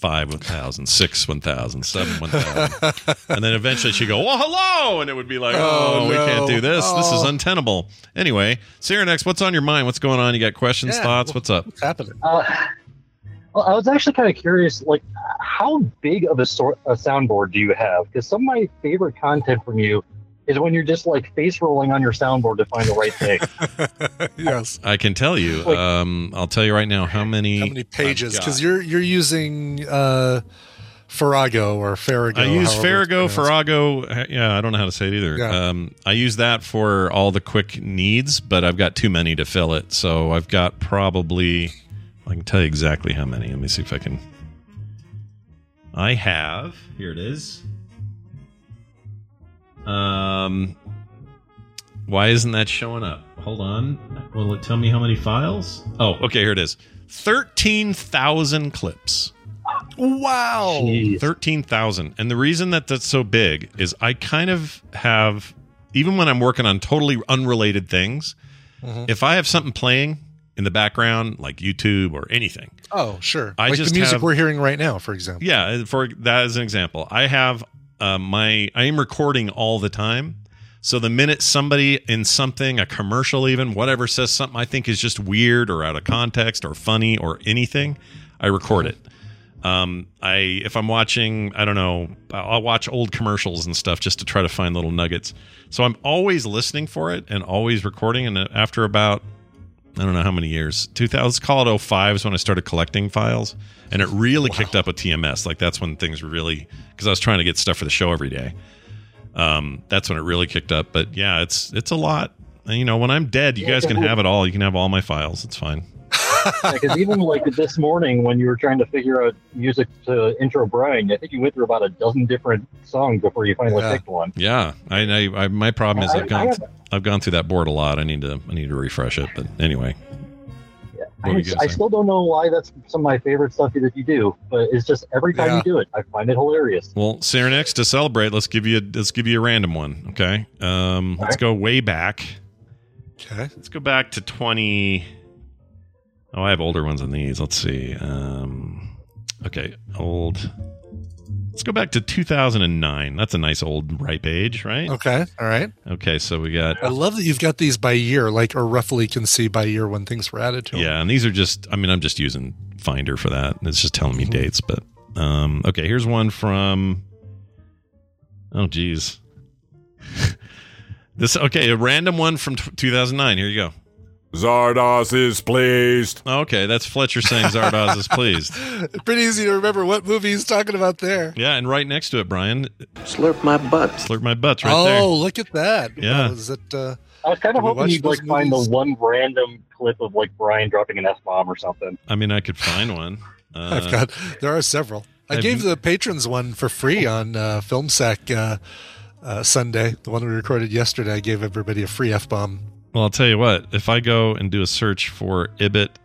five one thousand, six one thousand, seven one thousand, and then eventually she'd go, "Well, hello," and it would be like, "Oh, Oh, we no. can't do this. This is Oh. untenable." Anyway, Cyranex, what's on your mind? What's going on? You got questions, Yeah. thoughts? What's up? What's happening? Uh, well, I was actually kind of curious, like, how big of a, sor- a soundboard do you have? Because some of my favorite content from you is when you're just like face rolling on your soundboard to find the right thing. yes. I can tell you. Um, I'll tell you right now how many How many pages? Because you're you're using uh, Farrago or Farrago. I use however it's Farrago. Farrago. Yeah, I don't know how to say it either. Yeah. Um, I use that for all the quick needs, but I've got too many to fill it. So I've got probably. I can tell you exactly how many. Let me see if I can. I have. Here it is. Um. Why isn't that showing up? Hold on. Will it tell me how many files? Oh, okay. Here it is. Thirteen thousand clips. Wow. 13,000. And the reason that that's so big is I kind of have, even when I'm working on totally unrelated things, Mhm. if I have something playing in the background, like YouTube or anything, Oh, sure. I like just the music have- we're hearing right now, for example. yeah, for that as an example, I have uh, my, I am recording all the time. So the minute somebody in something, a commercial even, whatever says something I think is just weird or out of context or funny or anything, I record it. Um, I if I'm watching, I don't know, I'll watch old commercials and stuff just to try to find little nuggets. So I'm always listening for it and always recording. And after about I don't know how many years, 2000, let's call it 05 is when I started collecting files, and it really kicked up with TMS. Like that's when things really because I was trying to get stuff for the show every day. Um, that's when it really kicked up. But yeah, it's it's a lot. And, you know, when I'm dead, you guys can have it all. You can have all my files. It's fine. Because even like this morning, when you were trying to figure out music to intro Brian, I think you went through about a dozen different songs before you finally Yeah. picked one. Yeah, I, I, I my problem is I- I've gone I have- I've gone through that board a lot. I need to I need to refresh it. But anyway, I, What were you gonna I still don't know why that's some of my favorite stuff that you do, but it's just every time Yeah. you do it, I find it hilarious. well, Cyrenex to celebrate, let's give you a, let's give you a random one. Okay, um, let's go way back. Okay. Let's go back to twenty. Oh, I have older ones than these. Let's see. Um, okay, old. Let's go back to 2009. That's a nice old ripe age, right? Okay. All right. Okay, so we got I love that you've got these by year, like or roughly can see by year when things were added to them. Yeah, and these are just I mean I'm just using Finder for that. It's just telling me dates, but um okay, here's one from Oh geez. this okay, a random one from t- 2009. Here you go. Zardoz is pleased. Okay, that's Fletcher saying Zardoz is pleased. Pretty easy to remember what movie he's talking about there. Yeah, and right next to it, Brian, Slurp my butt. slurp my butts right oh, there. Oh, look at that. Yeah. Is it? Uh, I was kind of hoping you'd like those find the one random clip of like Brian dropping an S bomb or something. I mean, I could find one. Uh, I've got. There are several. I I've- gave the patrons one for free on uh, Film Sack uh, uh, Sunday. The one we recorded yesterday. I gave everybody a free f bomb. Well, I'll tell you what. If I go and do a search for Ibbott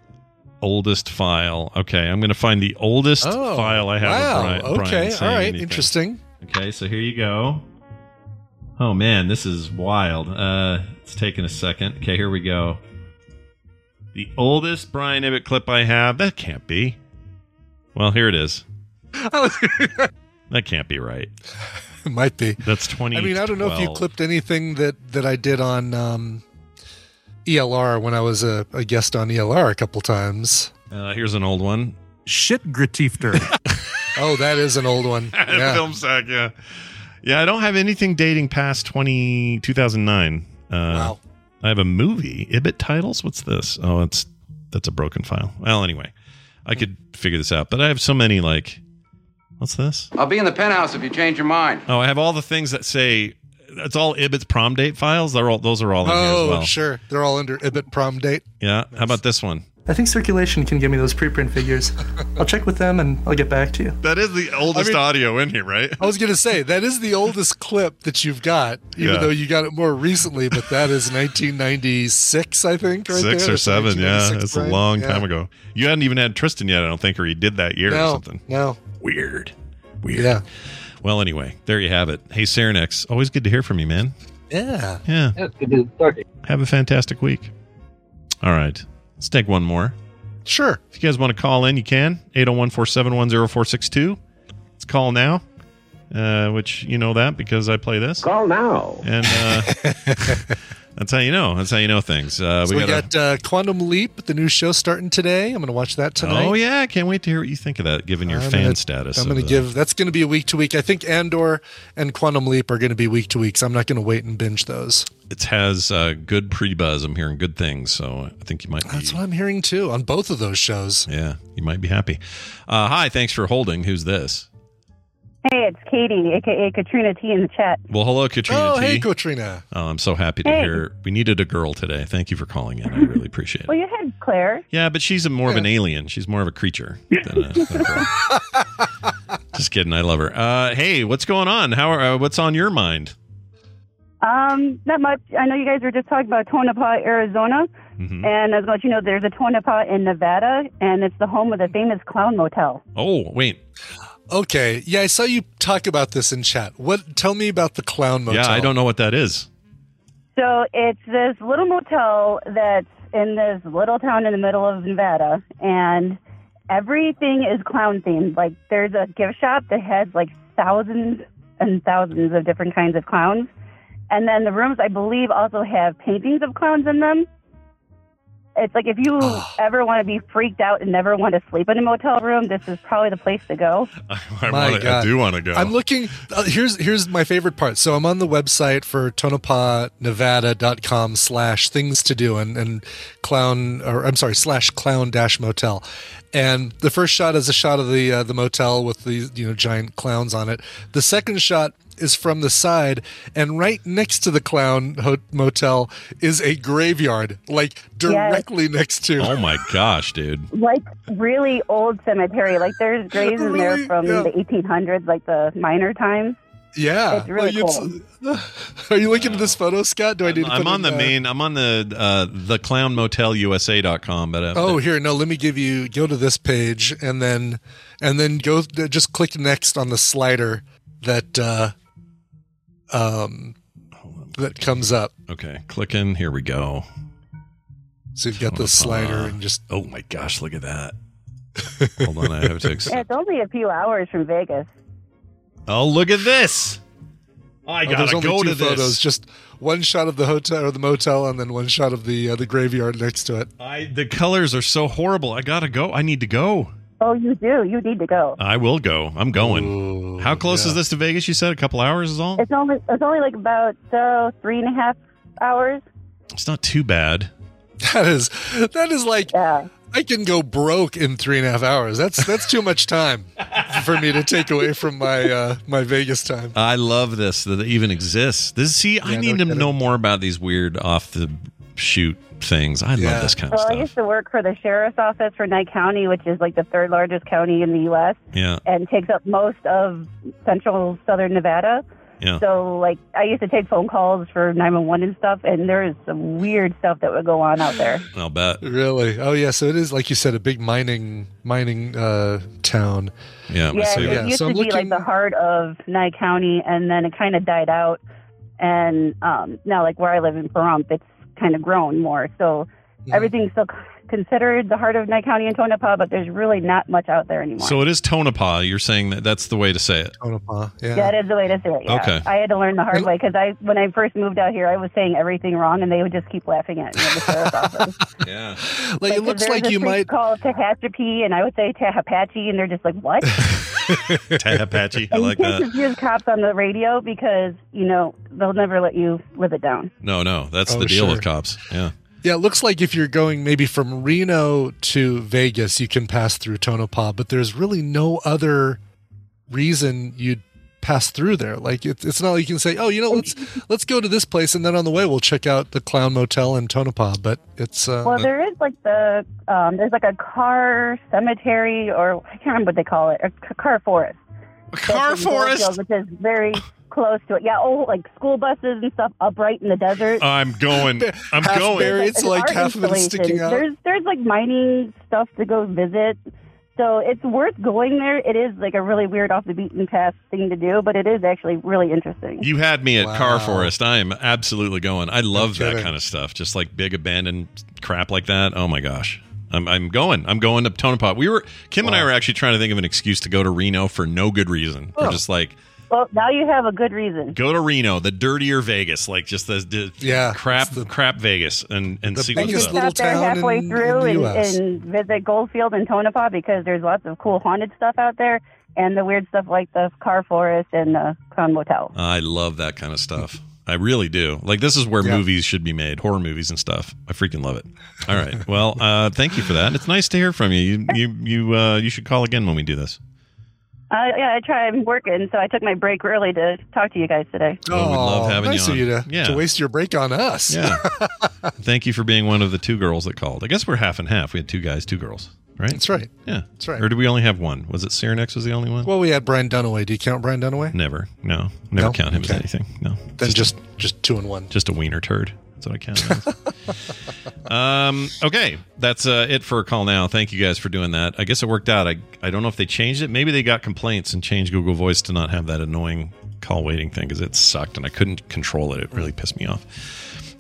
oldest file, okay, I'm going to find the oldest file I have. Oh, Wow. Brian, Brian okay. saying All right. anything. Interesting. Okay, so here you go. Oh man, this is wild. Uh, it's taking a second. Okay, here we go. The oldest Brian Ibbott clip I have. That can't be. Well, here it is. That can't be right. It might be. That's twenty. I mean, I don't know if you clipped anything that that I did on um, ELR when I was a, a guest on ELR a couple times. Uh, here's an old one. Shit gratifter. Oh, that is an old one. Yeah. Film sack, yeah. Yeah, I don't have anything dating past 20, 2009. Uh, Wow. I have a movie. Ibbott titles? What's this? Oh, it's that's a broken file. Well, anyway, I could figure this out, but I have so many like what's this? I'll be in the penthouse if you change your mind. Oh, I have all the things that say it's all Ibbott's prom date files. They're all those are all in here as Oh, well. sure. They're all under Ibbott prom date. Yeah. How about this one? I think circulation can give me those preprint figures. I'll check with them and I'll get back to you. That is the oldest I mean- audio in here, right? I was going to say that is the oldest clip that you've got, even Yeah. though you got it more recently. But that is 1996, I think. Right Six there. or seven, yeah. 1996, It's a long Yeah. time ago. You hadn't even had Tristan yet, I don't think, or he did that year No, or something. no. Weird. Weird. Yeah. Well, anyway, there you have it. Hey, Sarenex, always good to hear from you, man. Yeah. Yeah. Yeah, good to start. Have a fantastic week. All right. Let's take one more. Sure. If you guys want to call in, you can. 801 471 0462. Let's call now. Uh, which you know that because I play this. Call now. And uh, that's how you know. That's how you know things. Uh, So we, gotta- got uh, Quantum Leap, the new show starting today. I'm going to watch that tonight. Oh yeah, I can't wait to hear what you think of that, given your I'm fan gonna- status. I'm going to give that's going to be a week to week. I think Andor and Quantum Leap are going to be week to week. So I'm not going to wait and binge those. It has uh, good pre buzz. I'm hearing good things, so I think you might. Be, That's what I'm hearing too on both of those shows. yeah, you might be happy. Uh, hi, thanks for holding. Who's this? Hey, it's Katie, aka Katrina T in the chat. Well, hello, Katrina Oh, T. hey, Katrina. Oh, I'm so happy to Hey. hear. We needed a girl today. Thank you for calling in. I really appreciate it. Well, you had Claire. Yeah, but she's a more of an alien. She's more of a creature than a, than a girl. Just kidding. I love her. Uh, hey, what's going on? How are, uh, what's on your mind? Um, not much. I know you guys were just talking about Tonopah, Arizona, Mm-hmm. and I was going to let you know there's a Tonopah in Nevada, and it's the home of the famous Clown Motel. Oh, wait. Okay, yeah, I saw you talk about this in chat. What? Tell me about the Clown Motel. Yeah, I don't know what that is. So it's this little motel that's in this little town in the middle of Nevada, and everything is clown themed. Like there's a gift shop that has like thousands and thousands of different kinds of clowns, and then the rooms I believe also have paintings of clowns in them. It's like if you ever want to be freaked out and never want to sleep in a motel room, this is probably the place to go. I, My wanna, I God. do want to go. I'm looking. Uh, here's here's my favorite part. So I'm on the website for tonopahnevada.com slash things to do and, and clown or I'm sorry slash clown dash motel. And the first shot is a shot of the uh, the motel with the you know giant clowns on it. The second shot is from the side, and right next to the clown ho- motel is a graveyard, like directly next to. oh my gosh, dude. Like really old cemetery. Like there's graves in there from Yeah. the 1800s, like the miner times. Yeah, It's really like, it's- Are you looking at this photo, Scott? Do I need to? I'm on in, the uh, main. I'm on the uh, the clownmotelusa.com, but uh, Oh, here, no. Let me give you. Go to this page, and then, and then go. Just click next on the slider that, uh, um, that comes up. okay, click in. Here we go. So you've got the slider and just. Oh my gosh, look at that. Hold on, I have to. Ex- Yeah, it's only a few hours from Vegas. oh, look at this. I Oh, there's gotta only go two to this. Just one shot of the hotel or the motel, and then one shot of the uh, the graveyard next to it. I, the colors are so horrible. I gotta go. I need to go. Oh, you do. You need to go. I will go. I'm going. How close yeah. is this to Vegas? You said a couple hours is all. It's only it's only like about uh, three and a half hours. It's not too bad. That is that is like Yeah. I can go broke in three and a half hours. That's that's too much time for me to take away from my uh, my Vegas time. I love this that it even exists. This see, I need no to kidding. know more about these weird off the shoot things. I Yeah. love this kind of Well, I used to work for the sheriff's office for Nye County, which is like the third largest county in the U.S. Yeah, and takes up most of central southern Nevada. yeah. So, like, I used to take phone calls for 911 and stuff, and there is some weird stuff that would go on out there. I'll bet. Really? Oh yeah. So it is like you said, a big mining mining uh, town. Yeah, Yeah, so- it yeah, used so to I'm be like the heart of Nye County, and then it kind of died out. And um, now, like where I live in Pahrump, it's kind of grown more. So everything's still considered the heart of Nye County and Tonopah, but there's really not much out there anymore. So it is Tonopah. You're saying that that's the way to say it. Tonopah. Yeah. That is the way to say it. Yeah. Okay. I had to learn the hard way because I, when I first moved out here, I was saying everything wrong, and they would just keep laughing at me at the sheriff's office. Yeah. Like it looks like a you place might. called Tehachapi, and I would say Tehapachi, and they're just like, what? Tahapachi. I and like you can't that. just use cops on the radio because you know they'll never let you live it down. No, no, that's Oh, the deal sure. with cops. Yeah. Yeah, it looks like if you're going maybe from Reno to Vegas, you can pass through Tonopah, but there's really no other reason you'd pass through there. Like it's it's not like you can say, oh, you know, let's let's go to this place, and then on the way we'll check out the Clown Motel in Tonopah. But it's uh, Well, there is like the um, there's like a car cemetery, or I can't remember what they call it, a c- car forest. A car That's Goldfield, forest. which is very close to it. Yeah, oh, like school buses and stuff up right in the desert. I'm going. I'm Half going. buried. It's An like art half of it is sticking out. There's there's like mining stuff to go visit. So it's worth going there. It is like a really weird off the beaten path thing to do, but it is actually really interesting. You had me at Car Forest. I am absolutely going. I love that kidding. kind of stuff. Just like big abandoned crap like that. Oh my gosh. I'm, I'm going. I'm going to Tonopah. We were Kim and I were actually trying to think of an excuse to go to Reno for no good reason. We're Oh. just like, Well, now you have a good reason. Go to Reno, the dirtier Vegas, like just the, the Yeah, crap crap Vegas, and and see what You what's can up. stop there halfway in- through in the and, and visit Goldfield and Tonopah because there's lots of cool haunted stuff out there and the weird stuff like the car forest and the Clown Motel. I love that kind of stuff. I really do. Like this is where Yeah. movies should be made, horror movies and stuff. I freaking love it. All right. Well, uh, thank you for that. It's nice to hear from you. You you you uh, you should call again when we do this. Uh, yeah, I try. I'm working, so I took my break early to talk to you guys today. Oh, we love having nice you of you to, Yeah. to waste your break on us. Yeah. Thank you for being one of the two girls that called. I guess we're half and half. We had two guys, two girls, right? That's right. Yeah. That's right. Or did we only have one? Was it Cyrenex was the only one? Well, we had Brian Dunaway. Do you count Brian Dunaway? Never. No. Never No? count him as anything. No. Then just just two and one. Just a wiener turd. That's what I count um, okay. That's uh, it for a call now. Thank you guys for doing that. I guess it worked out. I, I don't know if they changed it. Maybe they got complaints and changed Google Voice to not have that annoying call waiting thing because it sucked and I couldn't control it. It really pissed me off.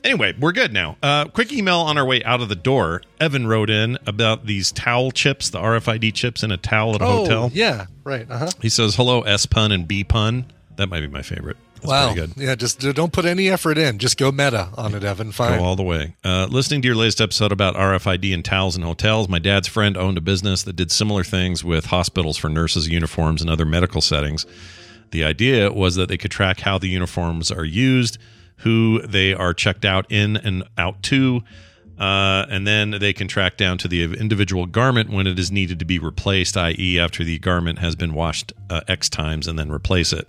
Anyway, we're good now. Uh, quick email on our way out of the door. Evan wrote in about these towel chips, the RFID chips in a towel at a oh, hotel. yeah, right. Uh huh. He says, hello, S pun and B pun. That might be my favorite. That's Wow. pretty good. Yeah, just don't put any effort in. Just go meta on it, Evan. Fine. Go all the way. Uh, listening to your latest episode about RFID and towels in hotels, my dad's friend owned a business that did similar things with hospitals for nurses' uniforms and other medical settings. The idea was that they could track how the uniforms are used, who they are checked out in and out to, uh, and then they can track down to the individual garment when it is needed to be replaced, i.e., after the garment has been washed uh, X times and then replace it.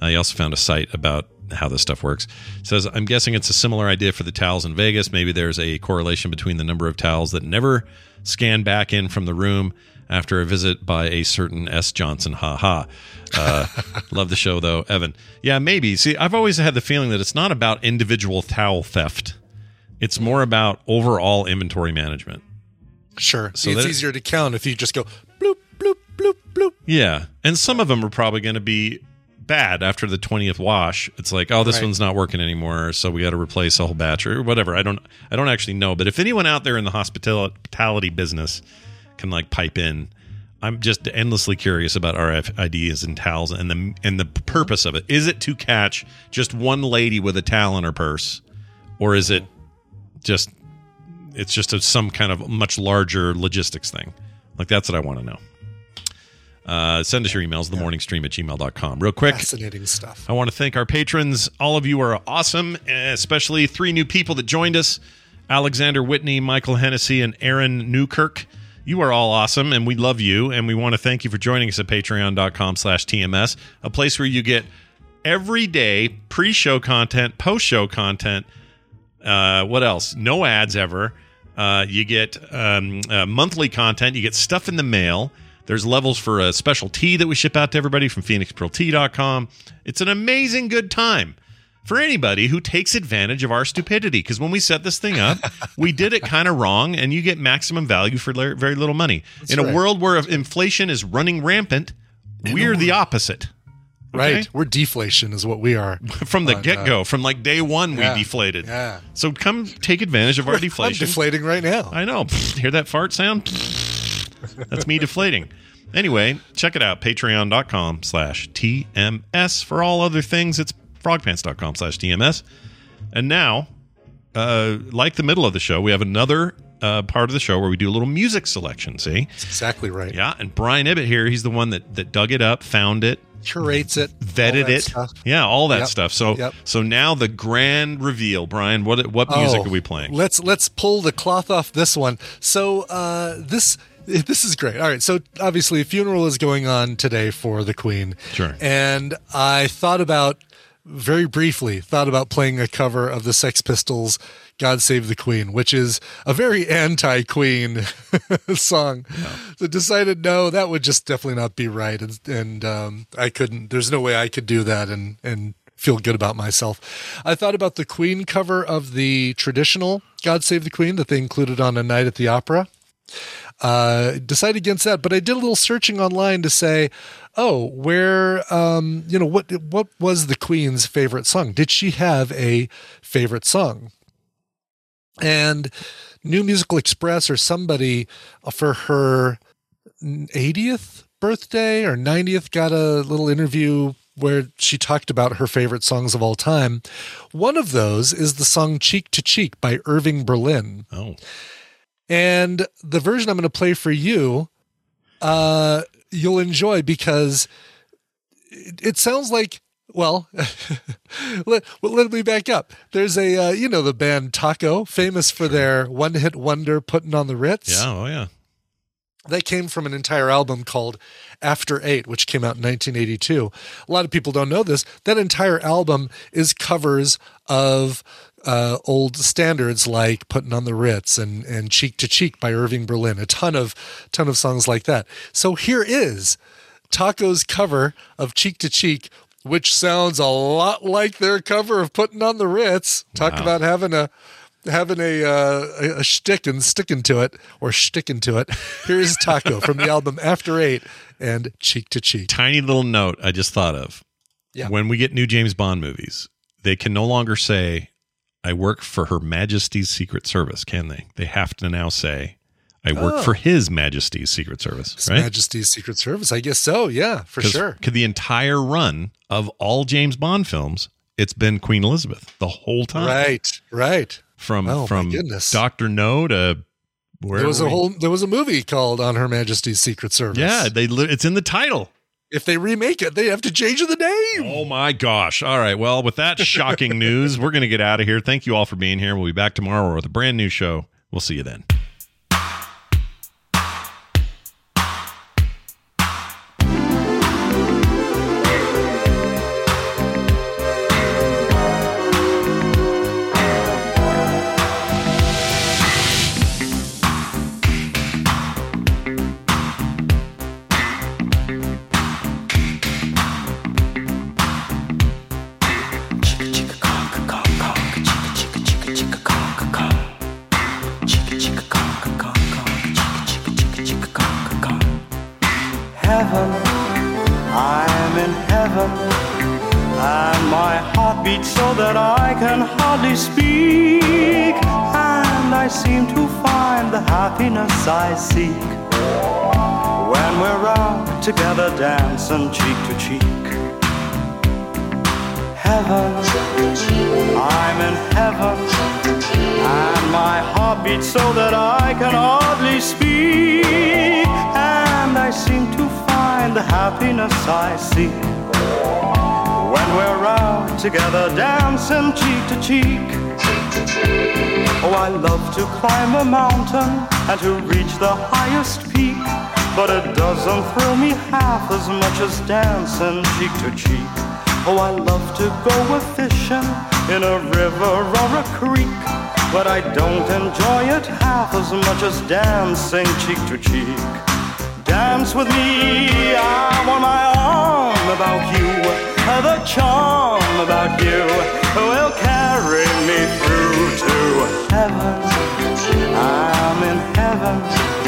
I also found a site about how this stuff works. It says, I'm guessing it's a similar idea for the towels in Vegas. Maybe there's a correlation between the number of towels that never scan back in from the room after a visit by a certain S. Johnson. Ha ha. Uh, love the show, though. Evan. Yeah, maybe. See, I've always had the feeling that it's not about individual towel theft, it's more about overall inventory management. Sure. So it's easier to count if you just go. Bloop, bloop, bloop, bloop. Yeah, and some of them are probably going to be bad after the 20th wash. It's like, oh, this Right. one's not working anymore, so we got to replace a whole batch or whatever. I don't I don't actually know, but if anyone out there in the hospitality business can like pipe in, I'm just endlessly curious about RFIDs and towels and the and the purpose of it. Is it to catch just one lady with a towel in her purse or is it just it's just a, some kind of much larger logistics thing? Like that's what I want to know. Uh, send us your emails, themorningstream at gmail.com. Real quick, Fascinating stuff. I want to thank our patrons. All of you are awesome, especially three new people that joined us Alexander Whitney, Michael Hennessy, and Aaron Newkirk. You are all awesome, and we love you, and we want to thank you for joining us at patreon.com slash TMS, a place where you get every day pre-show content, post-show content, uh, what else? No ads ever. Uh, you get um, uh, monthly content. You get stuff in the mail. There's levels for a special tea that we ship out to everybody from PhoenixPearlTea.com. It's an amazing good time for anybody who takes advantage of our stupidity. Because when we set this thing up, we did it kind of wrong, and you get maximum value for very little money. That's in a right. world where inflation is running rampant, we're the opposite. Okay? Right. We're deflation is what we are. From the uh, get go, from like day one, yeah, we deflated. yeah. So come take advantage of our deflation. I'm deflating right now. I know. Hear that fart sound? That's me deflating. Anyway, check it out. Patreon.com slash TMS. For all other things, it's frogpants.com slash TMS. And now, uh, like the middle of the show, we have another uh, part of the show where we do a little music selection. See? That's exactly right. Yeah. And Brian Ibbott here, he's the one that, that dug it up, found it, Curates it. all vetted that it. stuff. Yeah, all that Yep. stuff. So Yep. so now the grand reveal, Brian. What what music Oh, are we playing? Let's let's pull the cloth off this one. So uh, this this is great. All right. So obviously, a funeral is going on today for the Queen. Sure. And I thought about very briefly thought about playing a cover of the Sex Pistols God Save the Queen, which is a very anti-Queen song. So decided no, that would just definitely not be right, and, and um, I couldn't. There's no way I could do that and and feel good about myself. I thought about the Queen cover of the traditional God Save the Queen that they included on A Night at the Opera. Uh, decided against that, but I did a little searching online to say, oh, where, um, you know, what what was the Queen's favorite song? Did she have a favorite song? And New Musical Express or somebody for her 80th birthday or 90th got a little interview where she talked about her favorite songs of all time. One of those is the song Cheek to Cheek by Irving Berlin. Oh. And the version I'm going to play for you, uh, you'll enjoy because it, it sounds like, well, let, well, let me back up. There's a, uh, you know, the band Taco, famous for their one hit wonder, Putting on the Ritz. Yeah. Oh, yeah. That came from an entire album called After Eight, which came out in 1982. A lot of people don't know this. That entire album is covers of uh, old standards like "Putting on the Ritz" and and "Cheek to Cheek" by Irving Berlin. A ton of ton of songs like that. So here is Taco's cover of "Cheek to Cheek." Which sounds a lot like their cover of "Putting on the Ritz." Talk Wow. about having a having a uh, a, a shtick and sticking to it or sticking to it. Here's Taco from the album After Eight and Cheek to Cheek. Tiny little note I just thought of. Yeah. When we get new James Bond movies, they can no longer say, I work for Her Majesty's Secret Service, can they? They have to now say, I work Oh. for His Majesty's Secret Service, His right? Majesty's Secret Service. I guess so. Yeah, for sure. Could the entire run of all James Bond films, it's been Queen Elizabeth the whole time. Right, right. From Oh, from. Doctor No to where there was a we- whole there was a movie called On Her Majesty's Secret Service. Yeah, they it's in the title. If they remake it, they have to change the name. Oh my gosh. All right. Well, with that shocking news, we're going to get out of here. Thank you all for being here. We'll be back tomorrow with a brand new show. We'll see you then. Together dancing cheek to cheek. Heaven, I'm in heaven, and my heart beats so that I can hardly speak, and I seem to find the happiness I seek when we're out together dancing cheek to cheek. Oh, I love to climb a mountain and to reach the highest peak, but it doesn't thrill me half as much as dancing cheek to cheek. Oh, I love to go a fishing in a river or a creek, but I don't enjoy it half as much as dancing cheek to cheek. Dance with me, I want my arm about you. The charm about you will carry me through to heaven. I'm in heaven,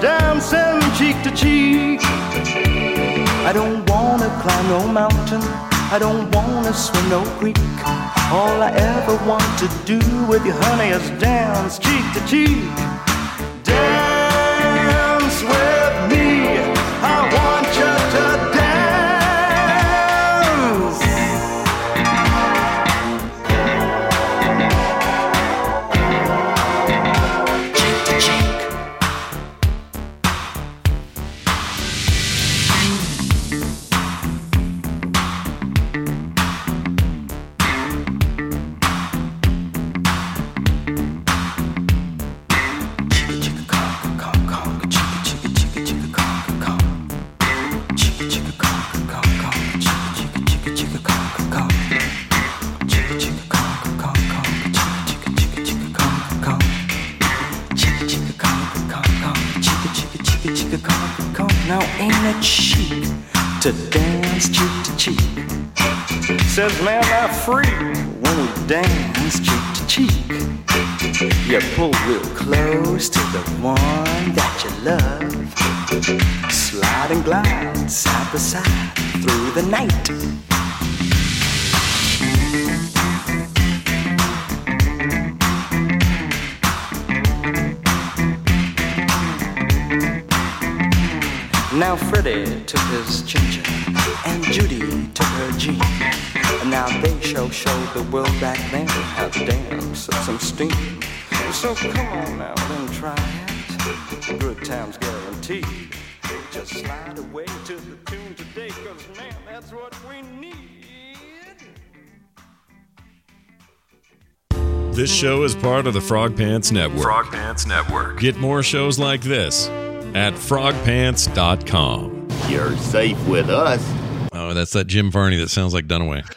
Dancing cheek to cheek. I don't wanna climb no mountain, I don't wanna swim no creek. All I ever want to do with you, honey, is dance cheek to cheek. Says man, I'm free when we dance cheek to cheek. You pull real close to the one that you love. Slide and glide side by side through the night. Now Freddie took his ginger and Judy took her Gene. And now they show the world back then how to dance up some steam. So come on now and try it. Good times guaranteed. Just slide away to the tune today, cause man, that's what we need. This show is part of the Frog Pants Network. Frog Pants Network. Get more shows like this at frogpants.com. You're safe with us. Oh, that's that Jim Varney that sounds like Dunaway.